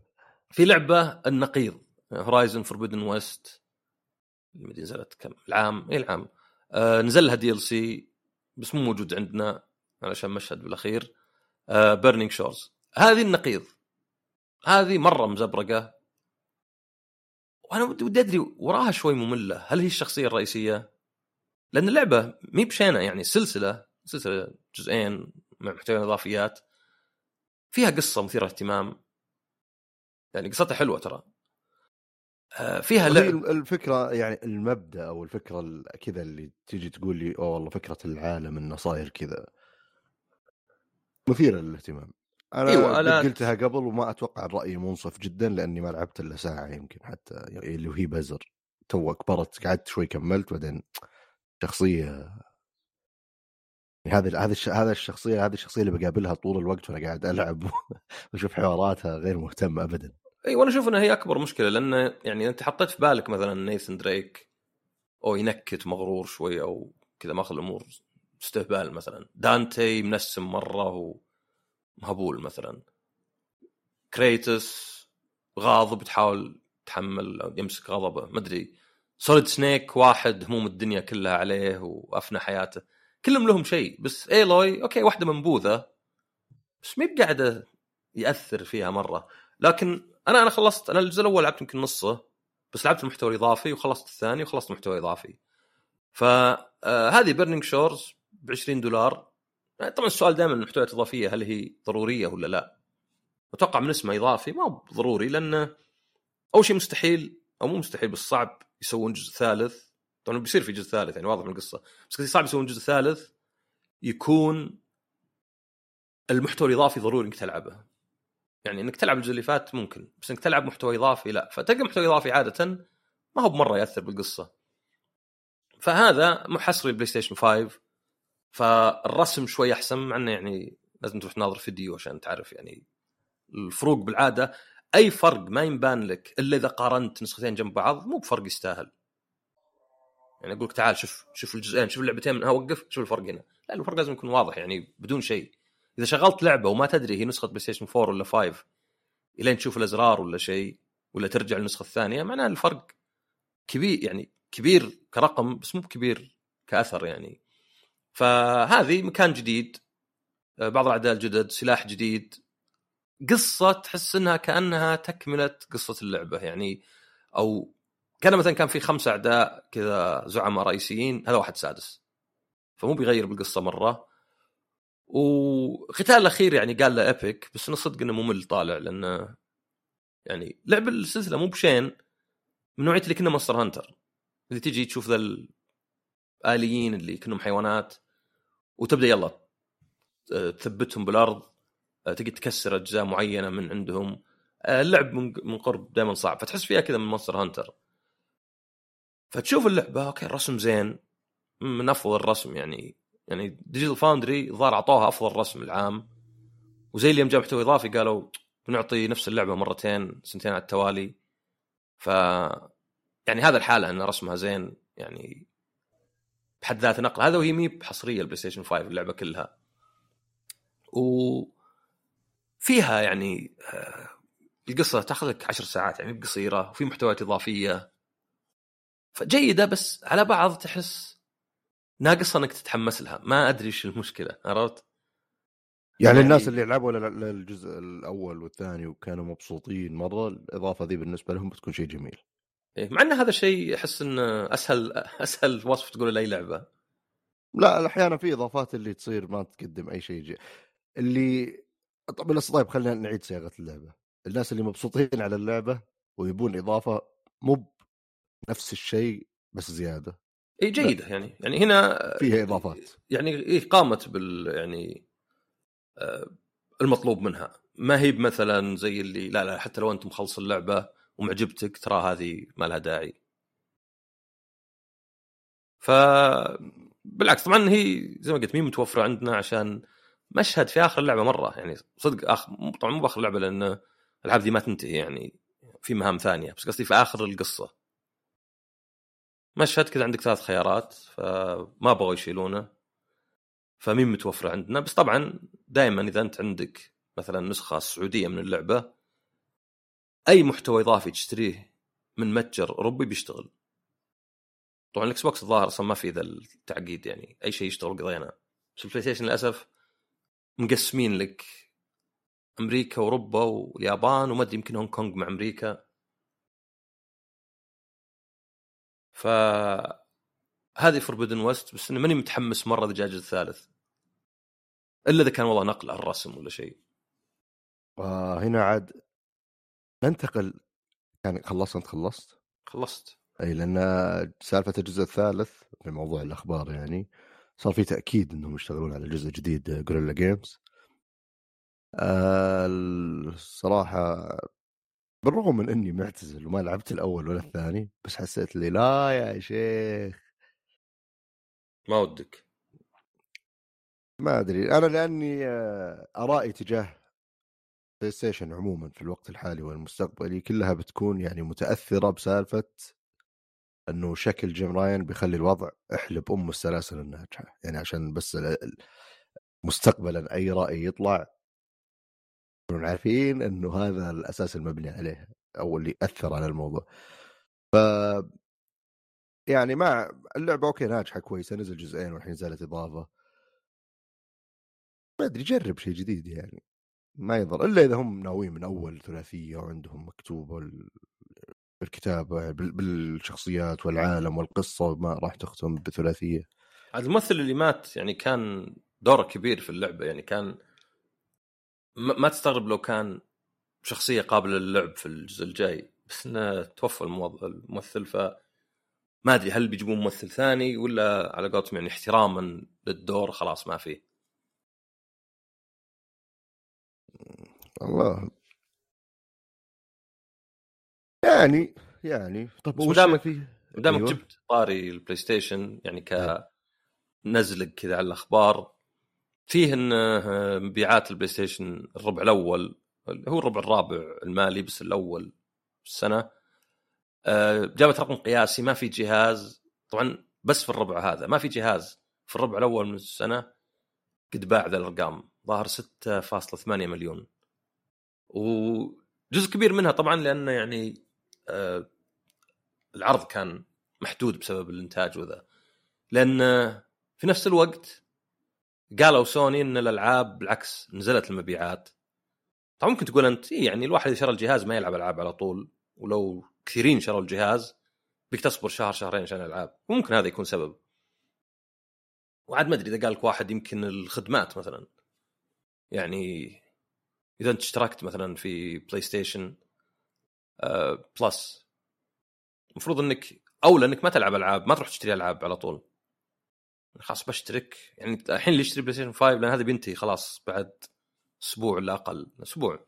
في لعبة النقيض Horizon Forbidden West اللي نزلت كم؟ العام اي العام. آه نزل لها DLC بس مو موجود عندنا علشان مشهد بالأخير. آه Burning Shores هذه النقيض. هذه مرة مزبرقة. وأنا ودي أدري وراها شوي مملة. هل هي الشخصية الرئيسية؟ لأن اللعبة مي بشينة يعني سلسلة سلسلة جزئين مع محتوى إضافيات. فيها قصة مثيرة اهتمام. يعني قصتها حلوة ترى. فيها هي لعب. الفكرة يعني المبدأ أو الفكرة ال- كذا اللي تيجي تقول لي أوه والله فكرة العالم إنه صاير كذا. مثيرة للاهتمام. أنا أيوة، آلات. قلتها قبل وما أتوقع الرأي منصف جدا لأني ما لعبت إلا ساعة يمكن حتى يعني اللي هي بزر. تو كبرت قعدت شوي كملت بعدين شخصية هذا هذا الش- هذا الشخصية هذه الشخصية اللي بقابلها طول الوقت وأنا قاعد ألعب وأشوف حواراتها غير مهتم ابدا. إي وأنا أشوف إنها هي أكبر مشكلة لأن يعني أنت حطيت في بالك مثلا Nathan Drake أو ينكت مغرور شوي أو كذا ماخذ الأمور استهبال مثلا. دانتي منسم مرة ومهبول مثلا. Kratos غاضب تحاول تحمل يمسك غضبه ما أدري. Solid Snake واحد هموم الدنيا كلها عليه وأفنى حياته. كلهم لهم شيء بس Aloy okay واحدة منبوذة بس مي بقاعدة يأثر فيها مرة. لكن أنا أنا خلصت. أنا الجزء الأول لعبت يمكن نصه بس لعبت المحتوى الإضافي وخلصت الثاني وخلصت المحتوى الاضافي فهذه Burning Shores ب 20 دولار. طبعا السؤال دائما المحتويات الاضافيه هل هي ضرورية ولا لا؟ أتوقع من اسمه إضافي ما هو ضروري لأنه أول شيء مستحيل أو مو مستحيل بس صعب يسوون جزء ثالث. طبعا بيصير في جزء ثالث يعني واضح من القصة. بس صعب يسوون جزء ثالث يكون المحتوى الإضافي ضروري إنك تلعبه. يعني إنك تلعب الجزء اللي فات ممكن بس إنك تلعب محتوى إضافي لا. فتلقى محتوى إضافي عادة ما هو بمرة يأثر بالقصة. فهذا حصري ال PlayStation 5 فالرسم شوي أحسن مع إنه يعني لازم تروح تناظر فيديو عشان تعرف يعني الفروق بالعادة. أي فرق ما ينبان لك إلا إذا قارنت نسختين جنب بعض مو بفرق يستاهل. يعني أقول لك تعال شوف شوف الجزئين شوف اللعبتين منها وقف شوف الفرق هنا. لا الفرق لازم يكون واضح يعني بدون شيء. إذا شغلت لعبة وما تدري هي نسخة PlayStation 4 ولا 5 إلين تشوف الأزرار ولا شيء ولا ترجع للنسخه الثانية معناه الفرق كبير يعني كبير كرقم بس مو بكبير كأثر يعني. فهذه مكان جديد آه، بعض الأعداء الجدد سلاح جديد. قصة تحس إنها كأنها تكملة قصة اللعبة يعني أو كان مثلا كان في خمسة أعداء كذا زعماء رئيسيين هذا واحد سادس. فمو بيغير بالقصة مرة. وختال الأخير يعني قال له ايبك بس أنا صدق إنه ممل طالع لأنه يعني لعب السلسلة مو بشين من نوعية اللي كنا Monster Hunter. اللي تجي تشوف ذا الآليين اللي كأنهم حيوانات وتبدأ يلا آه، تثبتهم بالأرض آه، تقدر تكسر أجزاء معينة من عندهم. آه، اللعب من من قرب دائما صعب فتحس فيها كذا من Monster Hunter. فتشوف اللعبة okay الرسم زين. من أفضل الرسم يعني. يعني Digital Foundry الظاهر اعطوها أفضل رسم العام وزي اللي يوم جاب محتوى إضافي قالوا بنعطي نفس اللعبة مرتين سنتين على التوالي. ف يعني هذا الحاله إن رسمها زين يعني بحد ذاته نقل. هذا وهي مي بحصرية ال PlayStation 5 اللعبة كلها. و فيها يعني آه، القصة تاخذ لك 10 ساعات يعني قصيره وفي محتويات إضافية. فجيدة بس على بعض تحس ناقص إنك تتحمس لها ما أدري إيش المشكلة عرفت؟ يعني يعني- الناس اللي لعبوا للجزء الأول والثاني وكانوا مبسوطين مرة الإضافة ذي بالنسبة لهم بتكون شيء جميل إيه، مع إن هذا الشيء أحس إنه أسهل أسهل وصف تقوله لأي لعبة لا أحيانا في إضافات اللي تصير ما تقدم أي شيء جي. اللي طب بس طيب خلينا نعيد صياغة اللعبة الناس اللي مبسوطين على اللعبة ويبون إضافة مو نفس الشيء بس زيادة اي جيدة يعني. يعني هنا فيها إضافات. يعني إيه قامت بال يعني آه، المطلوب منها. ما هي مثلا زي اللي لا لا حتى لو أنت مخلص اللعبة ومعجبتك ترى هذه ما لها داعي. ف بالعكس طبعا هي زي ما قلت مي متوفرة عندنا عشان مشهد في آخر اللعبة مرة. يعني صدق آخر طبعا مو بآخر اللعبة لأن الألعاب دي ما تنتهي يعني في مهام ثانية. بس قصدي في آخر القصة. مشهد كذا عندك ثلاث خيارات فما بغوا يشيلونه. فمين متوفره عندنا؟ بس طبعا دائما إذا أنت عندك مثلا نسخة سعودية من اللعبة أي محتوى إضافي تشتريه من متجر أوروبي بيشتغل. طبعا ال Xbox الظاهر أصلا ما في ذا التعقيد يعني أي شيء يشتغل قضينا بس ال PlayStation للأسف مقسمين لك أمريكا واوروبا واليابان وما أدري يمكن هونغ كونغ مع أمريكا. ف هذه Forbidden West بس إني ماني متحمس مرة إذا جا الثالث. إلا إذا كان والله نقل على الرسم ولا شيء. وهنا آه، عاد ننتقل. يعني خلصت أنت خلصت؟ خلصت. أي لأن سالفة الجزء الثالث في موضوع الأخبار يعني صار في تأكيد إنهم يشتغلون على جزء جديد جوريلا جيمز الصراحه بالرغم من إني معتزل وما لعبت الأول ولا الثاني بس حسيت لي لا يا شيخ. ما ودك؟ ما أدري أنا لأني آه، آرائي تجاه PlayStation عموما في الوقت الحالي والمستقبلي كلها بتكون يعني متأثرة بسالفة إنه شكل Jim Ryan بيخلي الوضع أحلب أم السلاسل الناجحة. يعني عشان بس مستقبلا أي رأي يطلع عارفين إنه هذا الأساس المبني عليه أو اللي اثر على الموضوع. ف يعني مع اللعبة أوكي ناجحة كويسة نزل جزئين والحين نزلت إضافة. ما أدري جرب شيء جديد يعني. ما يضر إلا إذا هم ناويين من أول ثلاثية وعندهم مكتوبة ال- بالكتابة بال- بالشخصيات والعالم والقصة ما راح تختم بثلاثية. الممثل اللي مات يعني كان دوره كبير في اللعبة يعني كان ما تستغرب لو كان شخصية قابلة للعب في الجزء الجاي بس إنه توفى الممثل ف ما أدري هل بيجيبون ممثل ثاني ولا على قولتهم يعني احتراما للدور خلاص ما فيه الله يعني يعني طب مدامك- فيه دامك أيوة. جبت طاري البلاي ستيشن يعني نعم. كننزلق كذا على الأخبار فيه إن آه، مبيعات البلاي ستيشن الربع الأول هو الربع الرابع المالي بس الأول السنة آه، جابت رقم قياسي ما في جهاز. طبعا بس في الربع هذا ما في جهاز في الربع الأول من السنة قد باع ذا الأرقام ظاهر 6.8 مليون. وجزء كبير منها طبعا لأنه يعني آه، العرض كان محدود بسبب الإنتاج وذا. لأن في نفس الوقت قالوا سوني إن الألعاب بالعكس نزلت المبيعات. طبعا ممكن تقول أنت إيه يعني الواحد إذا شرى الجهاز ما يلعب ألعاب على طول ولو كثيرين شروا الجهاز يبيك تصبر شهر شهرين عشان الألعاب. وممكن هذا يكون سبب. وعاد ما أدري إذا قال لك واحد يمكن الخدمات مثلا. يعني إذا أنت اشتركت مثلا في بلاي ستيشن آه Plus المفروض إنك أولى إنك ما تلعب ألعاب ما تروح تشتري ألعاب على طول. خلاص بشترك. يعني الحين اللي يشتري بلاي ستيشن 5 لأن هذا بينتهي خلاص بعد أسبوع ولا أقل أسبوع.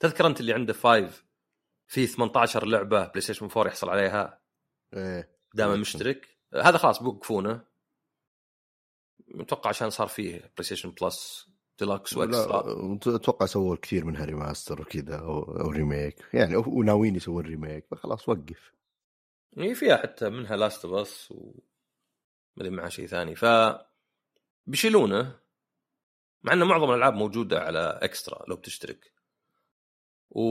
تذكر أنت اللي عنده 5 في 18 لعبة بلاي ستيشن 4 يحصل عليها؟ إيه. دائما إيه. مشترك. هذا خلاص بيوقفونه متوقع عشان صار فيه بلاي ستيشن Plus Deluxe لا، و Extra أتوقع سووا كثير منها remaster وكذا أو, أو remake يعني وناويين يسوون remake فخلاص وقف. هي فيها حتى منها Last of Us و ما أدري معها شيء ثاني. ف بيشيلونه مع إنه معظم الألعاب موجودة على Extra لو بتشترك. و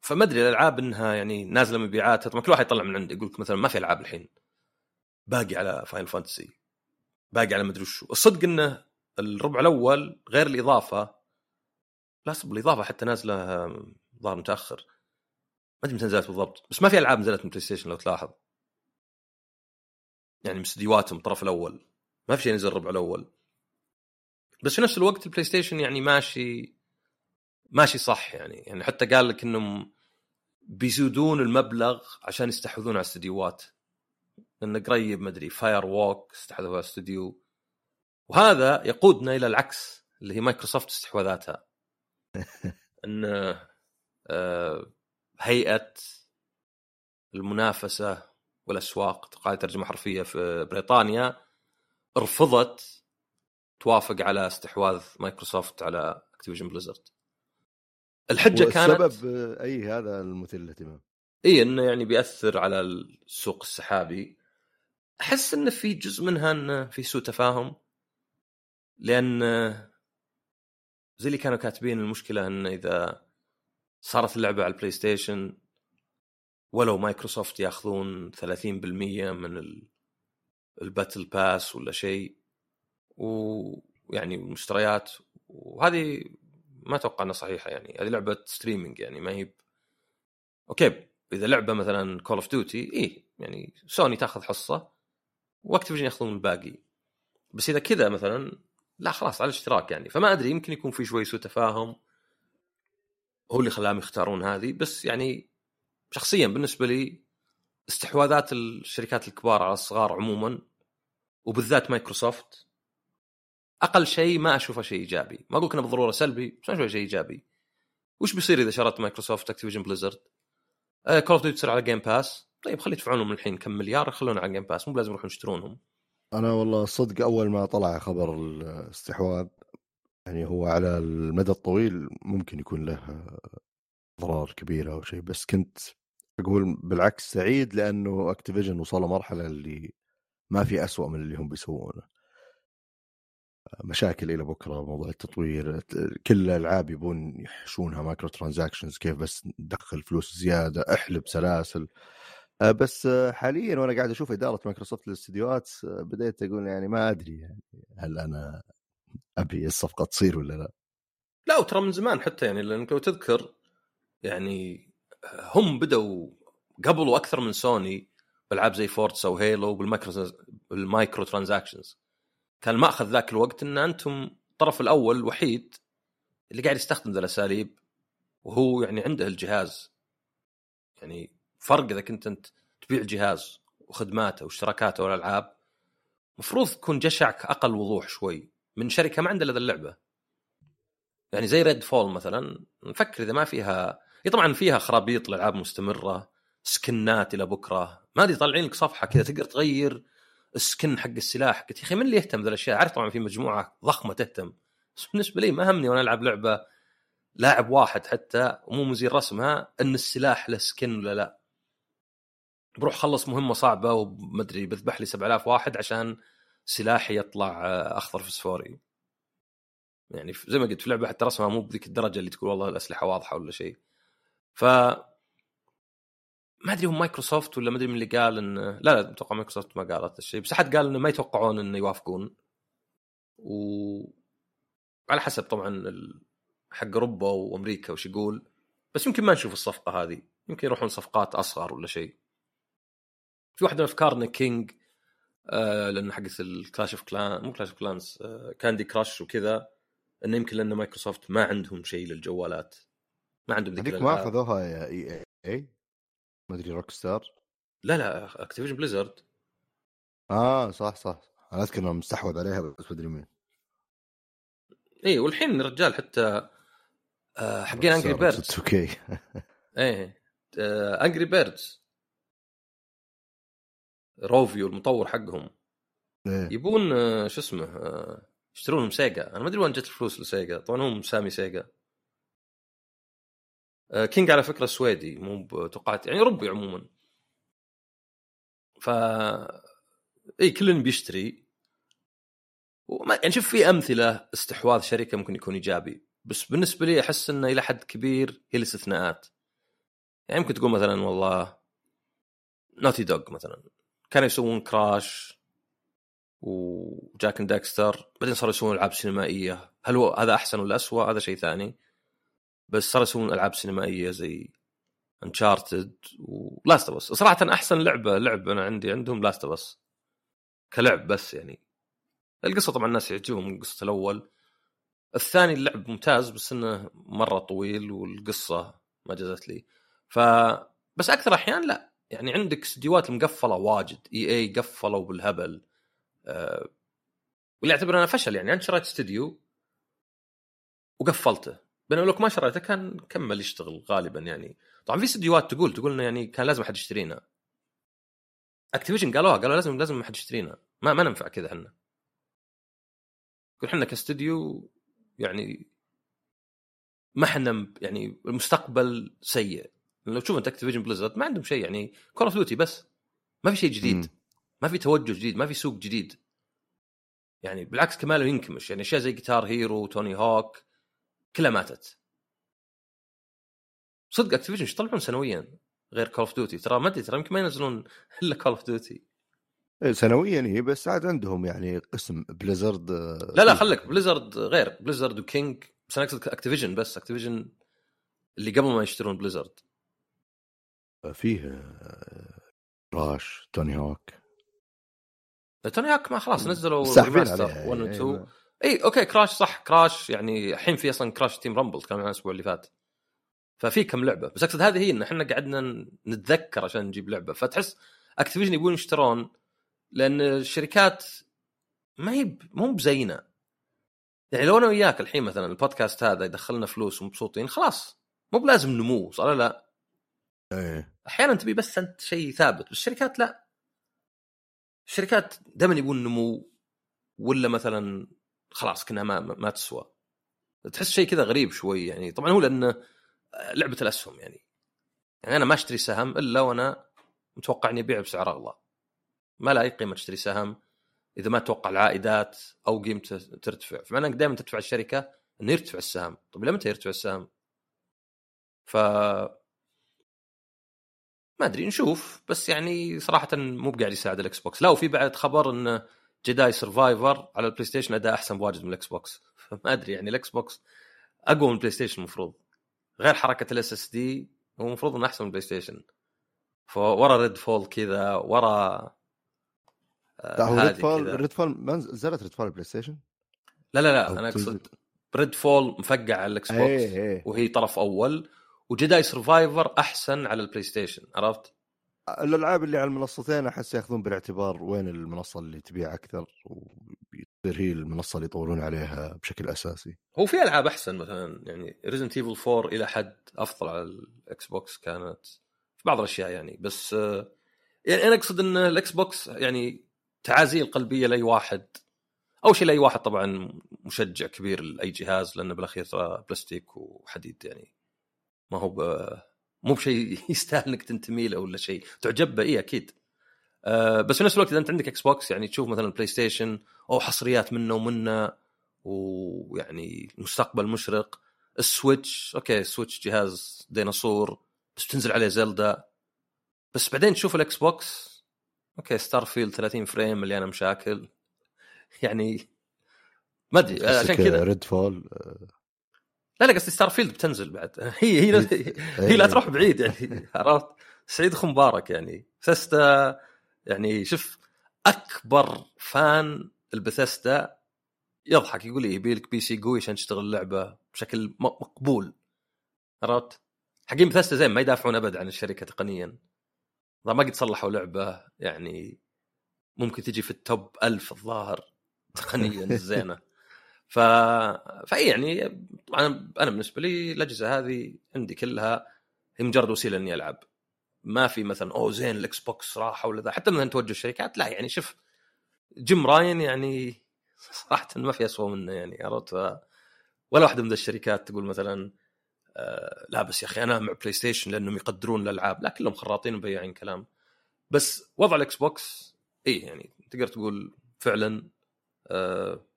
فما أدري الألعاب إنها يعني نازلة مبيعاتها. طبعا كل واحد يطلع من عنده يقول لك مثلا ما في ألعاب الحين. باقي على Final Fantasy باقي على مدري وشو. الصدق إنه الربع الأول غير الإضافة لا الإضافة حتى نازلة ظهر متأخر. ما أدري متى نزلت بالضبط. بس ما في ألعاب نزلت من بلاي ستيشن لو تلاحظ. يعني من استديوهاتهم الطرف الأول. ما في شيء نزل الربع الأول. بس في نفس الوقت البلاي ستيشن يعني ماشي ماشي صح يعني. يعني حتى قال لك إنهم بيزودون المبلغ عشان يستحوذون على الاستديوهات لأن قريب ما أدري Firewalk استحوذوا على استوديو وهذا يقودنا إلى العكس اللي هي مايكروسوفت استحواذاتها. إن آه، هيئة المنافسة والاسواق تقال ترجمة حرفية في بريطانيا رفضت توافق على استحواذ مايكروسوفت على Activision Blizzard الحجة كانت السبب أي هذا المثير للاهتمام؟ إي إنه يعني بيأثر على السوق السحابي. أحس انه في جزء منها انه في سوء تفاهم لأن زي اللي كانوا كاتبين المشكلة انه إذا صارت اللعبة على البلاي ستيشن ولو مايكروسوفت ياخذون 30% من ال- battle pass ولا شيء ويعني المشتريات وهذه ما أتوقع إنها صحيحة يعني هذه لعبة streaming يعني ما هي okay إذا لعبة مثلا Call of Duty اي يعني سوني تأخذ حصة و Activision يأخذون الباقي. بس إذا كذا مثلا لا خلاص على الاشتراك يعني. فما أدري يمكن يكون في شوي سوء تفاهم هو اللي خلاهم يختارون هذه بس يعني شخصيا بالنسبة لي استحواذات الشركات الكبار على الصغار عموما وبالذات مايكروسوفت أقل شيء ما أشوفه شيء إيجابي. ما أقول انه بالضرورة سلبي بس ما أشوفه شيء إيجابي. وش بيصير إذا شرت مايكروسوفت Activision Blizzard؟ Call of تصير على Game Pass طيب خلي يدفعون لهم الحين كم مليار يخلونها على Game Pass مو لازم يروحون يشترونهم. أنا والله صدق أول ما طلع خبر الاستحواذ يعني هو على المدى الطويل ممكن يكون له اضرار كبيرة أو شيء بس كنت أقول بالعكس سعيد لأنه Activision وصلوا مرحلة اللي ما في أسوأ من اللي هم بيسوونه. مشاكل إلى بكرة موضوع التطوير كل الألعاب يبون يحشونها microtransactions كيف بس ندخل فلوس زيادة احلب سلاسل. آه، بس حاليا وأنا قاعد أشوف إدارة مايكروسوفت للاستديوهات آه، بديت أقول يعني ما أدري يعني هل أنا أبي الصفقة تصير ولا لا. لا وترى من زمان حتى يعني لأنك لو تذكر يعني هم بدوا قبل وأكثر من سوني بألعاب زي Forza و Halo بال micro بال microtransactions كان المأخذ ذاك الوقت إن أنتم الطرف الأول الوحيد اللي قاعد يستخدم ذا الأساليب وهو يعني عنده الجهاز. يعني فرق إذا كنت أنت تبيع جهاز وخدماته واشتراكاته والألعاب المفروض تكون جشعك أقل وضوح شوي من شركة ما عندها إلا اللعبة. يعني زي Redfall مثلا نفكر إذا ما فيها هي طبعا فيها خرابيط الالعاب مستمرة skin ات إلى بكرة. ما أدري طالعين لك صفحة كذا تقدر تغير ال skin حق السلاح. قلت يا أخي من اللي يهتم ذا الأشياء؟ عارف طبعا في مجموعة ضخمة تهتم. بس بالنسبة لي ما همني وأنا ألعب لعبة لاعب واحد حتى مو مزيل رسمها إن السلاح له skin ولا لا. بروح خلص مهمة صعبة ومدري بذبح لي 7000 واحد عشان سلاحي يطلع آه، أخضر فسفوري يعني زي ما قلت في لعبة حتى رسمها مو بذيك الدرجة اللي تقول والله الأسلحة واضحة ولا شيء. ف ما أدري هو مايكروسوفت ولا ما أدري من اللي قال ان لا لا أتوقع مايكروسوفت ما قالت الشيء بس أحد قال إنه ما يتوقعون إنه يوافقون. و على حسب طبعا. حق أوروبا وأمريكا وش يقول بس يمكن ما نشوف الصفقة هذه. يمكن يروحون صفقات أصغر ولا شيء. في واحدة من أفكارنا King آه لأن حقت ال Clash of Clan مو Clash of Clans آه Candy Crush وكذا إنه يمكن لأن مايكروسوفت ما عندهم شيء للجوالات. ما عندهم ذيك هذيك ما الألعاب. أخذوها إي إي ما أدري Rockstar لا لا Activision Blizzard آه صح صح. أنا أذكر انه مستحوذ عليها بس ما أدري مين. إي والحين الرجال حتى آه حقين انجري بيردز okay إيه Angry Birds Rovio المطور حقهم. إيه. يبون آه، شو اسمه آه، يشترون من Sega أنا ما أدري وين جت الفلوس ل Sega. طبعا هم Sammy Sega. آه، King على فكرة سويدي مو توقعت يعني أوروبي عموما. ف إي كل بيشتري. وما يعني شوف في أمثلة استحواذ شركة ممكن يكون إيجابي. بس بالنسبة لي أحس إنه إلى حد كبير هي الاستثناءات. يعني ممكن تقول مثلا والله Naughty Dog مثلا. كانوا يسوون Crash و Jak Daxter بعدين صاروا يسوون ألعاب سينمائية. هل هو هذا أحسن ولا اسوء هذا شيء ثاني. بس صاروا يسوون ألعاب سينمائية زي Uncharted و Last of صراحة أحسن لعبة لعبه أنا عندي عندهم Last of كلعب بس يعني. القصة طبعا الناس يعجبهم القصة الأول. الثاني اللعب ممتاز بس إنه مرة طويل والقصة ما جازت لي. ف بس أكثر أحيان لا. يعني عندك استديوهات مقفلة واجد. إي إي قفلوا بالهبل. أه واللي اعتبر أنا فشل يعني. أنا شريت استديو وقفلته. بينما لو ما شريته كان كمل يشتغل غالبا يعني. طبعا في استديوهات تقول تقول إنه يعني كان لازم أحد يشترينا. Activision قالوها قالوا لازم لازم أحد يشترينا. ما ما ننفع كذا إحنا. يقول إحنا كاستديو يعني ما إحنا يعني المستقبل سيء. لو تشوف أنت Activision Blizzard ما عندهم شيء يعني. Call of Duty بس. ما في شيء جديد. ما في توجه جديد ما في سوق جديد. يعني بالعكس كل ماله ينكمش. يعني أشياء زي Guitar Hero Tony Hawk كلها ماتت. صدق Activision إيش يطلعون سنويا غير Call of Duty ترى ما أدري ترى يمكن ما ينزلون إلا Call of Duty إيه، سنويا هي بس عاد عندهم يعني قسم Blizzard آه، لا لا خليك. Blizzard غير. Blizzard و King بس أنا أقصد Activision بس. Activision اللي قبل ما يشترون Blizzard فيه آه، Crash Tony Hawk Tony Hawk ما خلاص نزلوا remaster عليها. 1 و إيه، 2 ما- إي okay Crash صح. Crash يعني الحين في أصلا Crash Team Rumble كان الأسبوع اللي فات. ففي كم لعبة. بس أقصد هذه هي إن إحنا قعدنا نتذكر عشان نجيب لعبة. فتحس Activision يبون يشترون لأن الشركات ما هي مو بزينا يعني لو أنا وياك الحين مثلا البودكاست هذا يدخلنا فلوس ومبسوطين خلاص. مو بلازم نمو صار لا؟ إيه. أحيانا تبي بس أنت شيء ثابت بس الشركات لا. الشركات دائما يبون نمو. ولا مثلا خلاص كنا ما ما تسوى تحس شيء كذا غريب شوي يعني. طبعا هو لأنه لعبة الأسهم يعني. يعني أنا ما أشتري سهم إلا وأنا متوقع إني أبيع بسعر أغلى. ما لا اي قيمة تشتري سهم. إذا ما تتوقع العائدات أو قيمته ترتفع. فمعنى إنك دائما تدفع الشركة إنه يرتفع السهم. طيب إلى متى يرتفع السهم؟ ف ما أدري نشوف. بس يعني صراحة مو بقاعد يساعد ال Xbox. لا وفي بعد خبر ان Jedi Survivor على ال PlayStation أداء أحسن بواجد من ال Xbox فما أدري يعني ال Xbox أقوى من ال PlayStation المفروض غير حركة ال SSD هو المفروض إنه أحسن من ال PlayStation فورا Redfall كذا ورا لا هو Redfall. Redfall ما نزلت Redfall PlayStation لا لا لا أنا. أقصد Redfall مفقع على ال Xbox إيه إيه وهي طرف أول و Jedi Survivor أحسن على ال PlayStation عرفت؟ الألعاب اللي على المنصتين أحس ياخذون بالاعتبار وين المنصة اللي تبيع أكثر وتصير هي المنصة اللي يطورون عليها بشكل أساسي هو في ألعاب أحسن مثلا يعني Resident Evil 4 إلى حد أفضل على ال Xbox كانت في بعض الأشياء يعني بس آه، يعني أنا أقصد إن ال Xbox يعني تعازي القلبيه لأي واحد أول شيء لأي واحد طبعا مشجع كبير لأي جهاز لأنه بالأخير ترى بلاستيك وحديد يعني ما هو. مو بشيء يستاهل إنك تنتمي له ولا شيء. تعجب به اي أكيد. أه بس في نفس الوقت إذا أنت عندك Xbox يعني تشوف مثلا ال PlayStation أو حصريات منه ومنه ويعني المستقبل مشرق ال Switch okay ال Switch جهاز ديناصور بس تنزل عليه Zelda بس بعدين تشوف ال Xbox okay Starfield 30 frame مليانة مشاكل. يعني ما أدري آه، عشان كذا. Redfall لا لا قصدي Starfield بتنزل بعد. هي هي هي لا تروح بعيد يعني. عرفت؟ سعيد اخو مبارك يعني. بثستا يعني شوف أكبر fan ال Bethesda يضحك يقول لي يبي لك PC قوي عشان تشتغل اللعبة بشكل مقبول. عرفت؟ حقين بثستا زين ما يدافعون أبد عن الشركة تقنيا. ما قد صلحوا لعبة يعني ممكن تجي في ال top ألف الظاهر تقنيا الزينة. ف فإي يعني طبعا أنا بالنسبة لي الأجهزة هذه عندي كلها هي مجرد وسيلة إني ألعب. ما في مثلا أوه زين ال Xbox راحه ولا ذا. حتى مثلا توجه الشركات لا يعني شوف Jim Ryan يعني صراحة ما في اسوء منه يعني عرفت؟ ولا واحدة من الشركات تقول مثلا آه، لا بس يا أخي أنا مع PlayStation لأنهم يقدرون الألعاب. لا كلهم خراطين وبياعين كلام. بس وضع ال Xbox إي يعني تقدر تقول فعلا آه،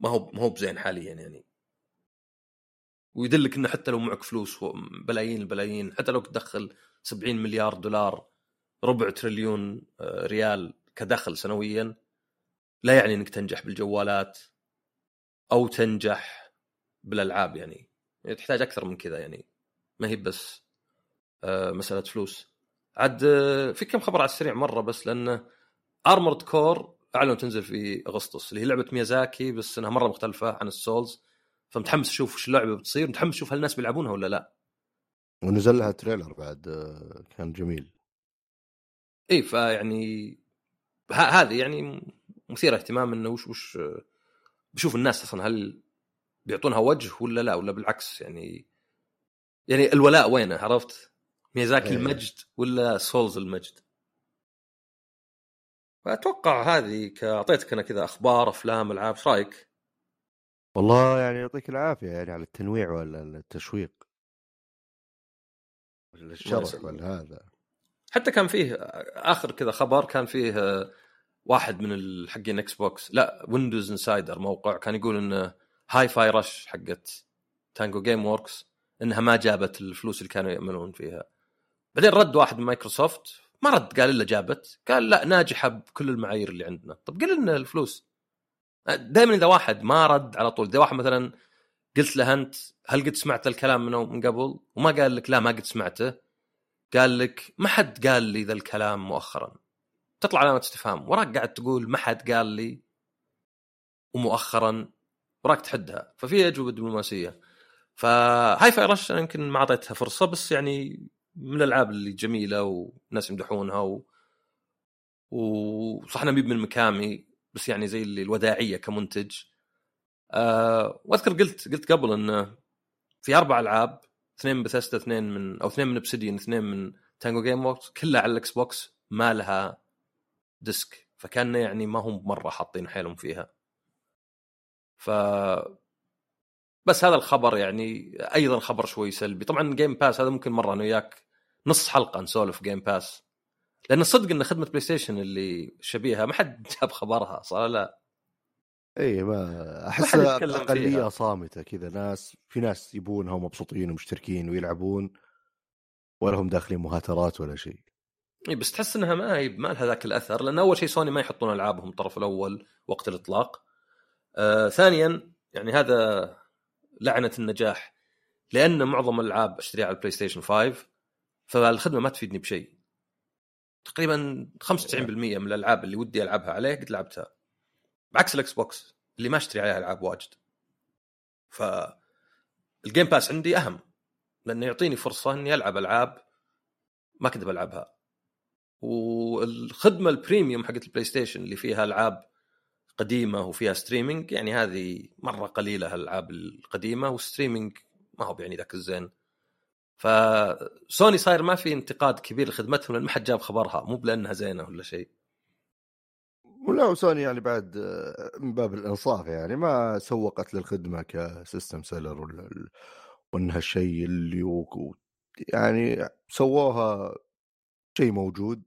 ما هو ما هو بزين حاليا يعني. ويدلك إنه حتى لو معك فلوس بلايين البلايين حتى لو تدخل 70 مليار دولار ربع تريليون آه، ريال كدخل سنويا لا يعني إنك تنجح بالجوالات أو تنجح بالألعاب يعني, يعني تحتاج أكثر من كذا يعني. ما هي بس آه، مسألة فلوس. عاد آه، في كم خبر على السريع مرة بس لأنه Armored Core اعلنوا تنزل في أغسطس اللي هي لعبة ميازاكي بس إنها مرة مختلفة عن ال Souls فمتحمس أشوف وش اللعبة بتصير متحمس أشوف هل الناس بيلعبونها ولا لا ونزل لها trailer بعد آه، كان جميل اي فيعني هذه يعني مثيرة اهتمام إنه وش وش بشوف الناس أصلا هل بيعطونها وجه ولا لا ولا بالعكس يعني يعني الولاء وينه عرفت؟ ميازاكي إيه. المجد ولا Souls المجد؟ فأتوقع هذه أعطيتك أنا كذا أخبار أفلام ألعاب إيش رأيك؟ والله يعني يعطيك العافية يعني على التنويع ولا التشويق ولا الشرح. ولا هذا حتى كان فيه آخر كذا خبر كان فيه آه، واحد من الحقين Xbox لا Windows Insider موقع كان يقول انه Hi-Fi Rush حقت Tango Gameworks إنها ما جابت الفلوس اللي كانوا ياملون فيها بعدين رد واحد من مايكروسوفت ما رد قال إلا جابت. قال لا ناجحه بكل المعايير اللي عندنا. طب قل لنا الفلوس. دائما إذا واحد ما رد على طول إذا واحد مثلا قلت له أنت هل قد سمعت الكلام منه من قبل؟ وما قال لك لا ما قد سمعته. قال لك ما حد قال لي ذا الكلام مؤخرا. تطلع علامة استفهام. وراك قاعد تقول ما حد قال لي ومؤخرا وراك تحدها. ففي أجوبة دبلوماسية. ف Hi-Fi Rush أنا يمكن ما أعطيتها فرصة بس يعني من الألعاب اللي جميلة والناس يمدحونها و... وصح انها مي من ميكامي بس يعني زي اللي الوداعية كمنتج. أه وأذكر قلت قلت قبل إنه في أربع ألعاب اثنين من بثيستا اثنين من أو اثنين من Obsidian اثنين من Tango Gameworks كلها على ال Xbox ما لها disc. فكان يعني ما هم مرة حاطين حيلهم فيها. ف بس هذا الخبر يعني أيضا خبر شوي سلبي. طبعا Game Pass هذا ممكن مرة أنا وياك نص حلقة نسولف Game Pass لأن الصدق إن خدمة PlayStation اللي شبيهة ما حد جاب خبرها صار لا اي ما أحس أقلية. صامتة كذا ناس في ناس يبونها ومبسوطين ومشتركين ويلعبون ولا هم داخلين مهاترات ولا شيء اي بس تحس إنها ما هي ما لها ذاك الأثر لأن أول شيء سوني ما يحطون ألعابهم الطرف الأول وقت الإطلاق. آه ثانيا يعني هذا لعنة النجاح لأن معظم الألعاب أشتريها على ال PlayStation 5 فالخدمة ما تفيدني بشيء. تقريبا 95% من الألعاب اللي ودي ألعبها عليه قد لعبتها. بعكس ال Xbox اللي ما أشتري عليها ألعاب واجد. ف ال Game Pass عندي أهم لأنه يعطيني فرصة إني ألعب ألعاب ما كنت بلعبها. والخدمة ال premium حقت ال PlayStation اللي فيها ألعاب قديمة وفيها streaming يعني هذه مرة قليلة الالعاب القديمة وال streaming ما هو يعني ذاك الزين فسوني صاير ما في انتقاد كبير لخدمتهم لأن ما حد جاب خبرها. مو بلأنها زينة ولا شيء. ولا سوني يعني بعد آه، من باب الإنصاف يعني ما سوقت للخدمة ك system seller ولا وإنها الشيء اللي. يعني سووها شيء موجود.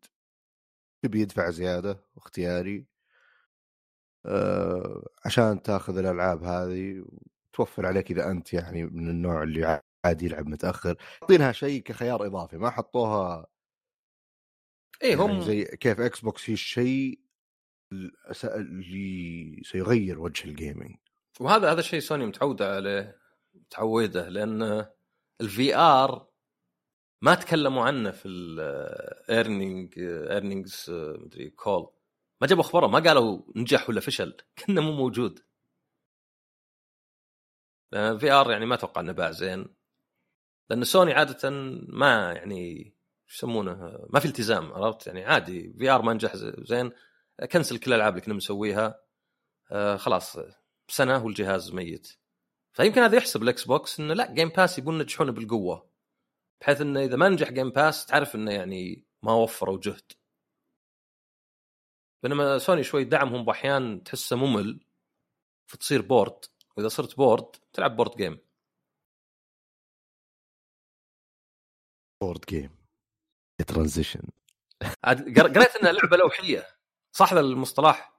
تبي يدفع زيادة اختياري. آه عشان تأخذ الألعاب هذه وتوفر عليك إذا أنت يعني من النوع اللي عادي يلعب متأخر حاطينها شيء كخيار إضافي ما حطوها إيه هم يعني زي كيف Xbox هي الشيء اللي سيغير وجه ال gaming وهذا هذا الشيء سوني متعوده عليه متعوده لأن ال VR ما تكلموا عنه في ال earning earnings مدري call ما جابوا اخباره ما قالوا نجح ولا فشل كأنه مو موجود. VR يعني ما أتوقع إنه باع زين. لأن سوني عادة ما يعني يسمونه ما في التزام عرفت؟ يعني عادي VR ما نجح زين. كنسل كل الالعاب اللي كنا مسويها آه خلاص سنة والجهاز ميت. فيمكن هذا يحسب ال Xbox إنه لا Game Pass يبون ينجحونه بالقوة. بحيث إنه إذا ما نجح Game Pass تعرف إنه يعني ما وفروا جهد. بينما سوني شوي دعمهم باحيان تحسه ممل فتصير bored وإذا صرت bored تلعب board game board game transition قريت إنها لعبة لوحية. صح ذا المصطلح؟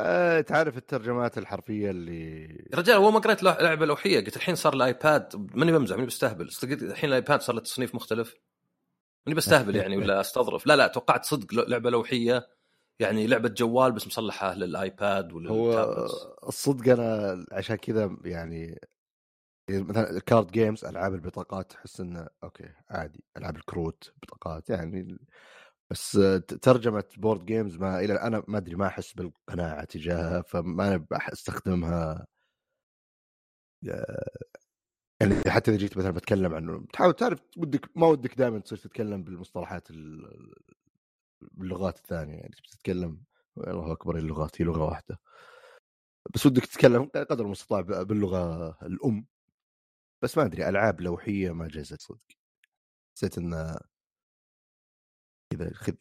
أه تعرف الترجمات الحرفية اللي يا رجال اول ما قريت لعبة لوحية. قلت الحين صار ال iPad ماني بمزح ماني بستهبل. الحين ال iPad صار له تصنيف مختلف. ماني بستهبل يعني ولا أستظرف. لا لا توقعت صدق لعبة لوحية. يعني لعبة جوال بس مصلحة لل iPad هو وللتابلت الصدق أنا عشان كذا يعني مثلا ال card games ألعاب البطاقات تحس إنه okay عادي. ألعاب الكروت بطاقات يعني بس ترجمة board games ما إلى أنا ما أدري ما أحس بالقناعة تجاهها فما أستخدمها يعني حتى إذا جيت مثلا بتكلم عنه تحاول تعرف ودك ما ودك دائما تصير تتكلم بالمصطلحات ال- باللغات الثانية يعني تتكلم الله أكبر اللغات هي لغة واحدة. بس ودك تتكلم قدر المستطاع باللغة الأم. بس ما أدري ألعاب لوحية ما جازت صدق. حسيت انه كذا خذ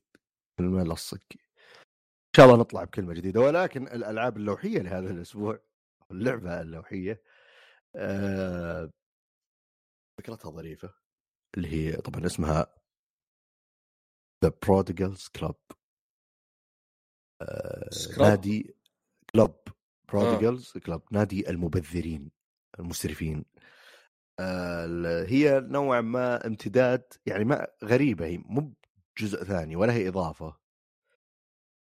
كلمة لصق. إن شاء الله نطلع بكلمة جديدة ولكن الألعاب اللوحية لهذا الأسبوع اللعبة اللوحية آه، فكرتها ظريفة اللي هي طبعا اسمها The Prodigals Club. نادي club Prodigals Club نادي المبذرين المسرفين. ال- هي نوعا ما امتداد يعني ما غريبة هي مو جزء ثاني ولا هي إضافة.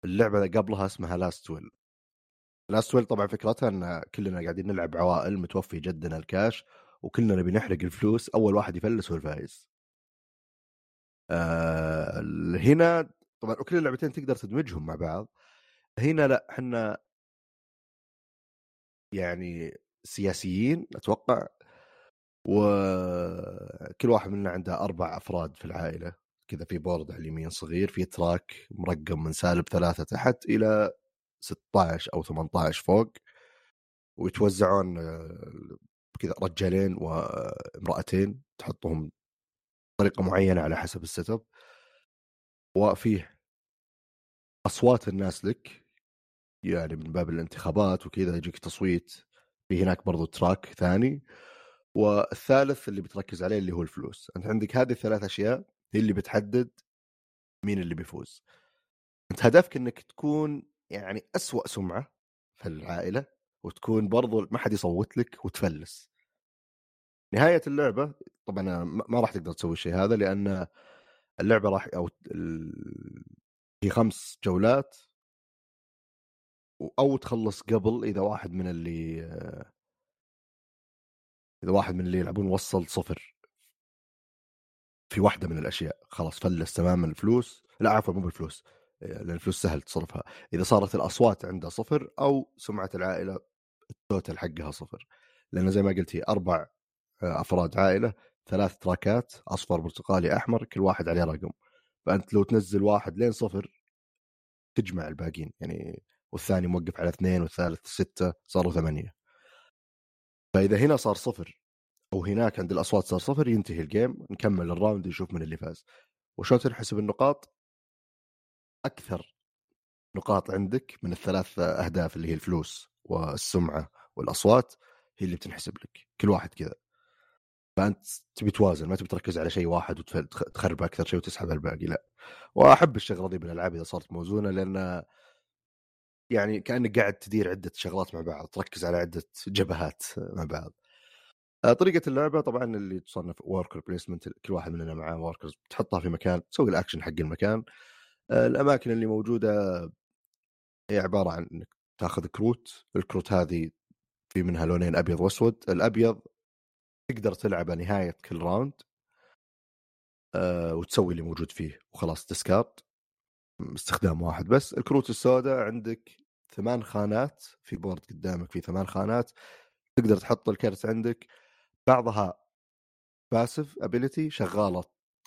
اللعبة اللي قبلها اسمها Last Will Last Will طبعا فكرتها إن كلنا قاعدين نلعب عوائل متوفي جدنا الكاش وكلنا نبي نحرق الفلوس أول واحد يفلس هو الفايز آه هنا طبعا كل اللعبتين تقدر تدمجهم مع بعض. هنا لا إحنا يعني سياسيين أتوقع وكل واحد منا عنده أربع أفراد في العائلة. كذا في board على اليمين صغير في track مرقم من سالب ثلاثة تحت إلى 16 أو 18 فوق. ويتوزعون آه، كذا رجالين وامرأتين تحطهم بطريقه معينة على حسب ال setup. وفيه أصوات الناس لك يعني من باب الانتخابات وكذا يجيك تصويت في هناك برضو track ثاني. والثالث اللي بتركز عليه اللي هو الفلوس. أنت عندك هذه الثلاث أشياء هي اللي بتحدد مين اللي بيفوز. أنت هدفك إنك تكون يعني أسوأ سمعة في العائلة وتكون برضو ما حد يصوت لك وتفلس. نهاية اللعبة طبعا ما راح تقدر تسوي الشيء هذا لأن اللعبة راح أو هي خمس جولات. أو تخلص قبل إذا واحد من اللي إذا واحد من اللي يلعبون وصل صفر. في واحدة من الأشياء خلاص فلس تماما الفلوس. لا عفوا مو بالفلوس لأن الفلوس سهل تصرفها. إذا صارت الأصوات عندها صفر أو سمعة العائلة ال total حقها صفر. لأن زي ما قلت هي أربع آه، أفراد عائلة ثلاث تراكات أصفر برتقالي أحمر كل واحد عليه رقم. فأنت لو تنزل واحد لين صفر تجمع الباقيين يعني والثاني موقف على اثنين والثالث ستة صاروا ثمانية. فإذا هنا صار صفر أو هناك عند الأصوات صار صفر ينتهي ال game نكمل ال round نشوف من اللي فاز. وشلون تنحسب النقاط أكثر نقاط عندك من الثلاث أهداف اللي هي الفلوس والسمعة والأصوات هي اللي بتنحسب لك كل واحد كذا. فأنت تبي توازن ما تبي تركز على شيء واحد وتخرب أكثر شيء وتسحب الباقي لا. وأحب الشغلة دي بالألعاب إذا صارت موزونة لأن يعني كأنك قاعد تدير عدة شغلات مع بعض تركز على عدة جبهات مع بعض. آه، طريقة اللعبة طبعا اللي تصنف worker placement كل واحد مننا معاه workers تحطها في مكان تسوي الاكشن حق المكان. آه، الأماكن اللي موجودة هي عبارة عن إنك تاخذ كروت الكروت هذه في منها لونين أبيض وأسود الأبيض تقدر تلعبه نهاية كل round آه، وتسوي اللي موجود فيه وخلاص discard استخدام واحد. بس الكروت السوداء عندك ثمان خانات في board قدامك في ثمان خانات تقدر تحط الكرت عندك. بعضها passive ability شغالة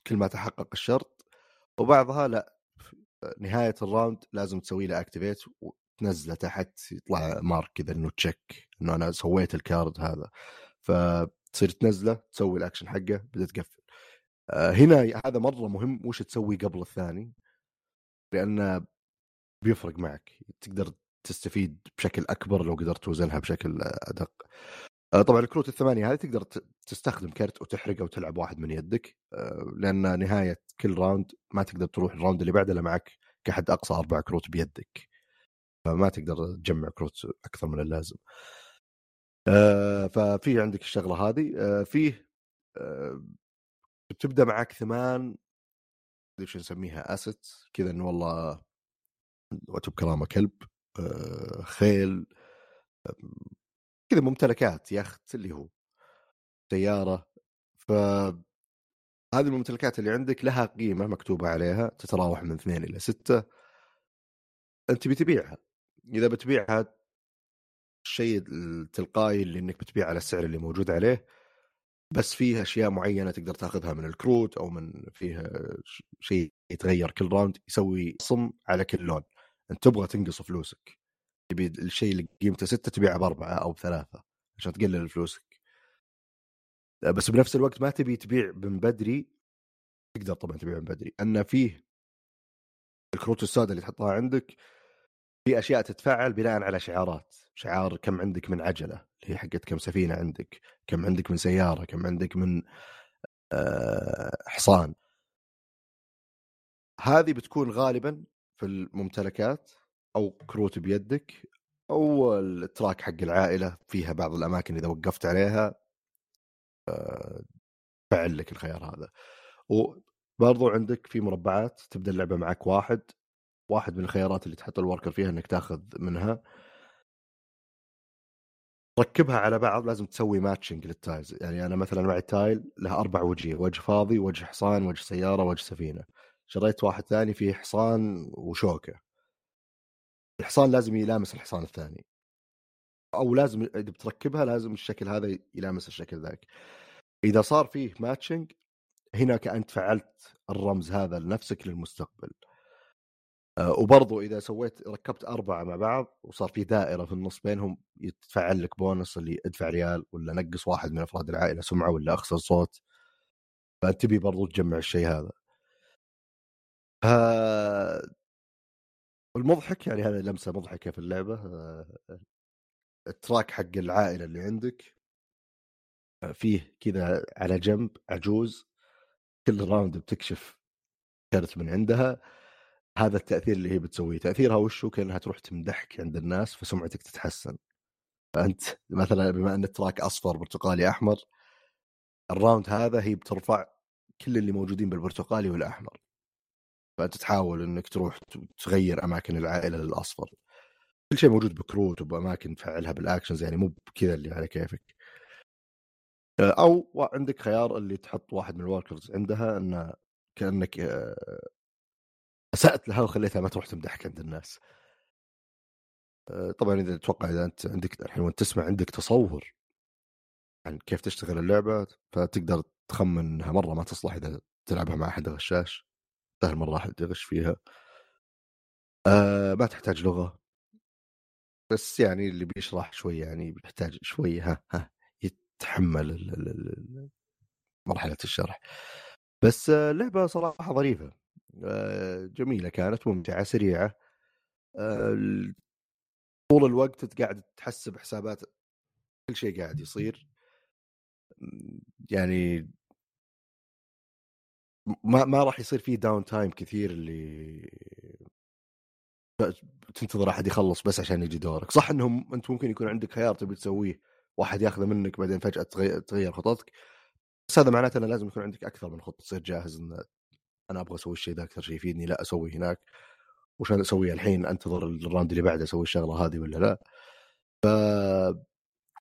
كل ما تحقق الشرط وبعضها لا نهاية ال round لازم تسوي له activate وتنزله تحت يطلع mark كذا إنه check إنه أنا سويت ال card هذا. فتصير تنزله تسوي الاكشن حقه بدأت تقفل. آه، هنا هذا مرة مهم وش تسوي قبل الثاني؟ لأن بيفرق معك تقدر تستفيد بشكل أكبر لو قدرت توزنها بشكل أدق. آه، طبعا الكروت الثمانية هذه تقدر تستخدم كرت وتحرقه وتلعب واحد من يدك آه، لأن نهاية كل round ما تقدر تروح ال round اللي بعده إلا معك كحد أقصى أربع كروت بيدك. فما تقدر تجمع كروت أكثر من اللازم. آه، ففي عندك الشغلة هذه فيه بتبدأ معك ثمان إيش نسميها اسيت كذا إنه والله وتب كرامه كلب خيل كذا ممتلكات يخت اللي هو سيارة. ف هذه الممتلكات اللي عندك لها قيمة مكتوبة عليها تتراوح من اثنين إلى ستة. أنت بتبيعها. إذا بتبيعها الشيء التلقائي اللي إنك بتبيع على السعر اللي موجود عليه بس فيه أشياء معينة تقدر تاخذها من الكروت أو من فيها شيء يتغير كل round يسوي sum على كل لون أنت تبغى تنقص فلوسك. تبي الشيء اللي قيمته ستة تبيعه بأربعة أو بثلاثة عشان تقلل فلوسك. بس بنفس الوقت ما تبي تبيع من بدري. تقدر طبعا تبيع من بدري. أن فيه الكروت السوداء اللي تحطها عندك في أشياء تتفعل بناء على شعارات. شعار كم عندك من عجلة اللي هي حقت كم سفينة عندك كم عندك من سيارة كم عندك من آه، حصان. هذه بتكون غالبا في الممتلكات أو كروت بيدك أو ال track حق العائلة فيها بعض الأماكن إذا وقفت عليها آه، فعل لك الخيار هذا. وبرضو عندك في مربعات تبدأ اللعبة معك واحد. واحد من الخيارات اللي تحط ال worker فيها إنك تاخذ منها. ركبها على بعض لازم تسوي matching لل tiles يعني أنا مثلا معي tile له أربع وجيه وجه فاضي وجه حصان وجه سيارة وجه سفينة. شريت واحد ثاني فيه حصان وشوكة. الحصان لازم يلامس الحصان الثاني. أو لازم إذا بتركبها لازم الشكل هذا يلامس الشكل ذاك. إذا صار فيه matching هنا كانت فعلت الرمز هذا لنفسك للمستقبل. وبرضو إذا سويت ركبت أربعة مع بعض وصار في دائرة في النص بينهم يتفعل لك بونص اللي ادفع ريال ولا نقص واحد من أفراد العائلة سمعة ولا أخسر صوت. فأنت تبي برضو تجمع الشيء هذا. المضحك يعني هذه لمسة مضحكة في اللعبة آه، ال track حق العائلة اللي عندك آه، فيه كذا على جنب عجوز كل round بتكشف كرت من عندها. هذا التأثير اللي هي بتسويه. تأثيرها وش هو كأنها تروح تمدحك عند الناس فسمعتك تتحسن. فأنت مثلا بما أن ال track أصفر برتقالي أحمر ال round هذا هي بترفع كل اللي موجودين بالبرتقالي والأحمر. فأنت تحاول إنك تروح تغير أماكن العائلة للأصفر. كل شيء موجود بكروت وبأماكن تفعلها بال actions يعني مو بكذا اللي على كيفك. أو عندك خيار اللي تحط واحد من ال workers عندها إنه كأنك آه، أسأت لها وخليتها ما تروح تمدحك عند الناس. آه، طبعا إذا أتوقع إذا أنت عندك الحين وأنت تسمع عندك تصور عن كيف تشتغل اللعبة فتقدر تخمن انها مرة ما تصلح إذا تلعبها مع أحد غشاش. سهل مرة أحد يغش فيها. آه ما تحتاج لغة. بس يعني اللي بيشرح شوي يعني بيحتاج شوي ها ها يتحمل مرحلة الشرح. بس اللعبة صراحة ظريفة. آه، جميلة كانت ممتعة سريعة. آه، طول الوقت قاعد تحسب حسابات كل شيء قاعد يصير. يعني ما ما راح يصير في downtime كثير اللي تنتظر أحد يخلص بس عشان يجي دورك. صح إنهم أنت ممكن يكون عندك خيار تبي تسويه واحد ياخذه منك بعدين فجأة تغير خططك بس هذا معناته إنه لازم يكون عندك أكثر من خطة تصير جاهز أنا أبغى أسوي الشيء ذا أكثر شيء يفيدني لا أسوي هناك وش أسوي الحين؟ أنتظر ال round اللي بعده أسوي الشغلة هذه ولا لا؟ ف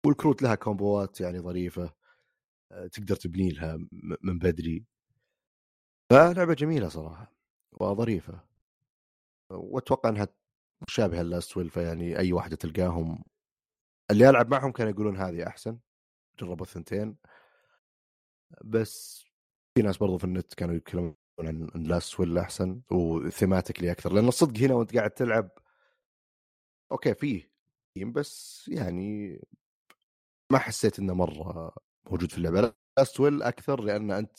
والكروت لها combo ات يعني ظريفة آه، تقدر تبني لها من بدري. فلعبة جميلة صراحة وظريفة. وأتوقع إنها مشابهه لل Last Will فيعني أي واحدة تلقاهم. اللي ألعب معهم كانوا يقولون هذه أحسن جربوا الثنتين. بس في ناس برضو في النت كانوا يتكلمون عن Last Will أحسن و thematically أكثر لأن الصدق هنا وأنت قاعد تلعب okay فيه بس يعني ما حسيت إنه مرة موجود في اللعبة Last Will أكثر لأن أنت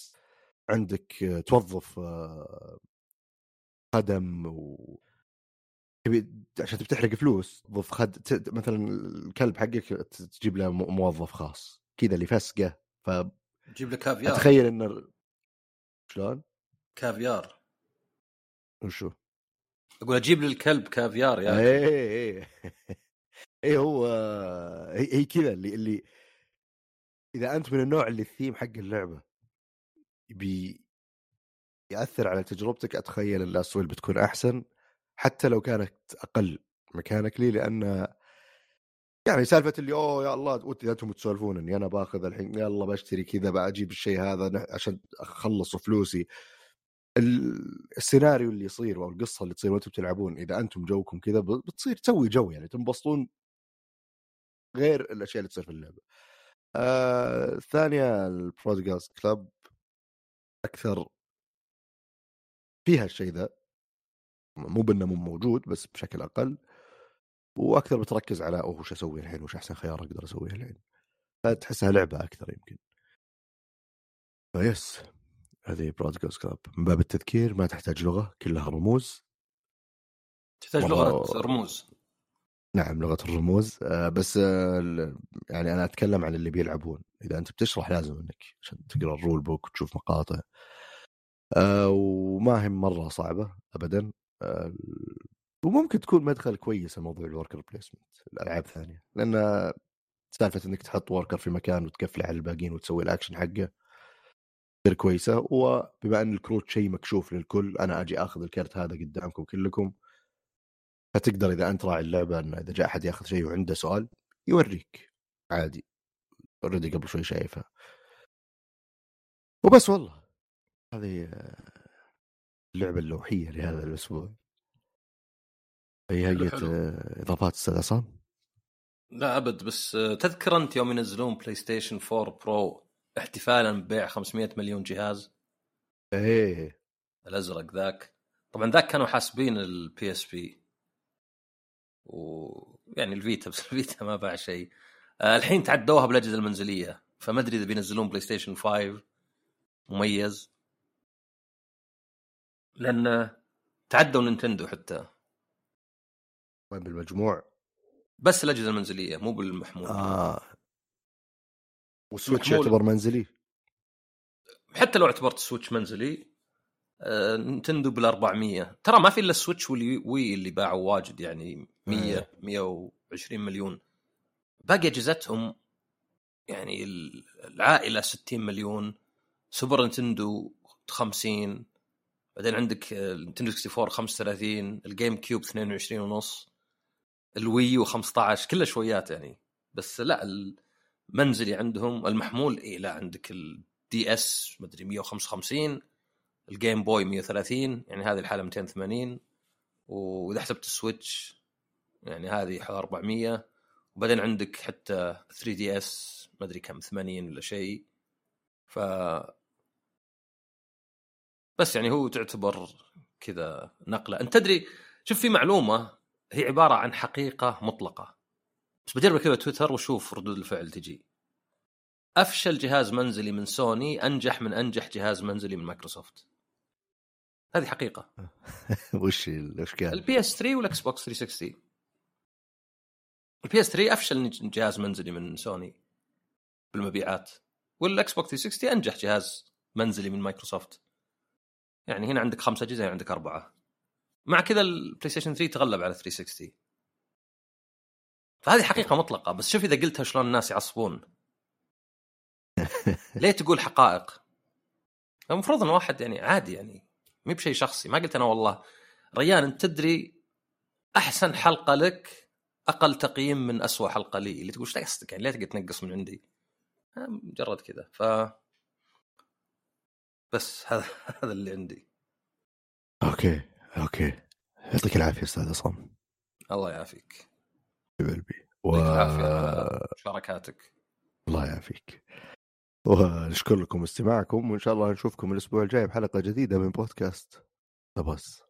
عندك توظف آه، قدم و عشان تبي تحرق فلوس ضف خد مثلا الكلب حقك تجيب له موظف خاص كذا اللي فسقه جيب لك كافيار فاتخيل إن ال- شلون؟ كافيار. وشو؟ أقول أجيب للكلب كافيار يا إيه إيه إيه. هو هي, هي كذا اللي اللي إذا أنت من النوع اللي الثيم حق اللعبة بي يأثر على تجربتك أتخيل إن Last Will بتكون أحسن حتى لو كانت أقل مكانك. لي لأن يعني سالفة اللي أوه يا الله أنتم تسولفون إني أنا باخذ الحين يلا بشتري كذا بجيب الشيء هذا عشان أخلص فلوسي. السيناريو اللي يصير أو القصة اللي تصير وأنتم بتلعبون إذا أنتم جوكم كذا بتصير تسوي جو يعني تنبسطون غير الأشياء اللي تصير في اللعبة. آه الثانية ال Broadcast Club أكثر فيها الشيء ذا. مو بأنه مو موجود بس بشكل أقل. وأكثر بتركز على أوه وش أسوي الحين؟ وش أحسن خيار أقدر أسويه الحين؟ فتحسها لعبة أكثر يمكن. فيس. هذه Broadcast Club. من باب التذكير ما تحتاج لغة كلها رموز. تحتاج لغة رموز. نعم لغة الرموز. آه بس آه يعني أنا أتكلم عن اللي بيلعبون. إذا أنت بتشرح لازم إنك عشان تقرأ ال rule book وتشوف مقاطع. آه وما هي مرة صعبة ابدا. وممكن تكون مدخل كويس موضوع ال worker placement الالعاب ثانية. لأن سالفة إنك تحط worker في مكان وتقفله على الباقيين وتسوي الأكشن حقه. تصير كويسة وبما أن الكروت شيء مكشوف للكل أنا أجي أخذ الكرت هذا قدامكم كلكم. فتقدر إذا أنت راعي اللعبة انه إذا جاء أحد يأخذ شيء وعنده سؤال يوريك. عادي. already قبل شوي شايفها. وبس والله. هذه آه، اللعبة اللوحية لهذا الأسبوع. هي هيئة حلو. آه، إضافات أستاذ عصام؟ لا أبد بس آه، تذكر أنت يوم ينزلون بلاي ستيشن 4 Pro احتفالا ببيع 500 مليون جهاز. إيه الأزرق ذاك. طبعا ذاك كانوا حاسبين ال PSP ويعني الفيتا بس الفيتا ما باع شيء. آه، الحين تعدوها بالاجهزه المنزلية. فما أدري إذا بينزلون بلاي ستيشن 5 مميز. لأن تعدوا نينتندو حتى. وين بالمجموع؟ بس الاجهزه المنزلية مو بالمحمول. آه. والسويتش. يعتبر منزلي حتى لو اعتبرت السويتش منزلي آه، نينتندو بال 400 ترى ما في إلا السويتش والوي اللي باعوا واجد يعني 100 إيه. 120 مليون باقي أجهزتهم يعني ال- العائلة 60 مليون سوبر نينتندو 50 بعدين عندك آه، نينتندو 64 35 ال GameCube 22 ونص ال Wii U 15 كلها شويات يعني بس لا المنزلي عندهم المحمول اي لا عندك ال DS مدري 155 ال Game Boy 130 يعني هذه الحالة 280 وإذا حسبت السويتش يعني هذه حوالي 400 وبعدين عندك حتى 3 DS ما أدري كم 80 ولا شيء. ف بس يعني هو تعتبر كذا نقلة. أنت تدري شوف في معلومة هي عبارة عن حقيقة مطلقة. بس بجرب كذا تويتر وشوف ردود الفعل تجي. أفشل جهاز منزلي من سوني أنجح من أنجح جهاز منزلي من مايكروسوفت. هذه حقيقة. وش الاشكال؟ البي اس 3 والاكس بوكس 360 البي اس 3 أفشل جهاز منزلي من سوني بالمبيعات. والاكس بوكس 360 أنجح جهاز منزلي من مايكروسوفت. يعني هنا عندك خمسة أجهزة هنا عندك أربعة. مع كذا البلاي ستيشن 3 تغلب على 360 فهذه حقيقة مطلقة بس شوف إذا قلتها شلون الناس يعصبون. ليه تقول حقائق؟ المفروض إن واحد يعني عادي يعني مو بشيء شخصي ما قلت أنا والله. ريان أنت تدري أحسن حلقة لك أقل تقييم من أسوأ حلقة لي؟ اللي تقول إيش قصدك يعني؟ ليه تقعد تنقص من عندي؟ آه، مجرد كذا. ف بس هذا هذا اللي عندي. okay okay. يعطيك العافية أستاذ عصام. الله يعافيك. قلبي و... مشاركاتك. الله يعافيك. ونشكر لكم استماعكم وإن شاء الله نشوفكم الأسبوع الجاي بحلقة جديدة من بودكاست ذا بس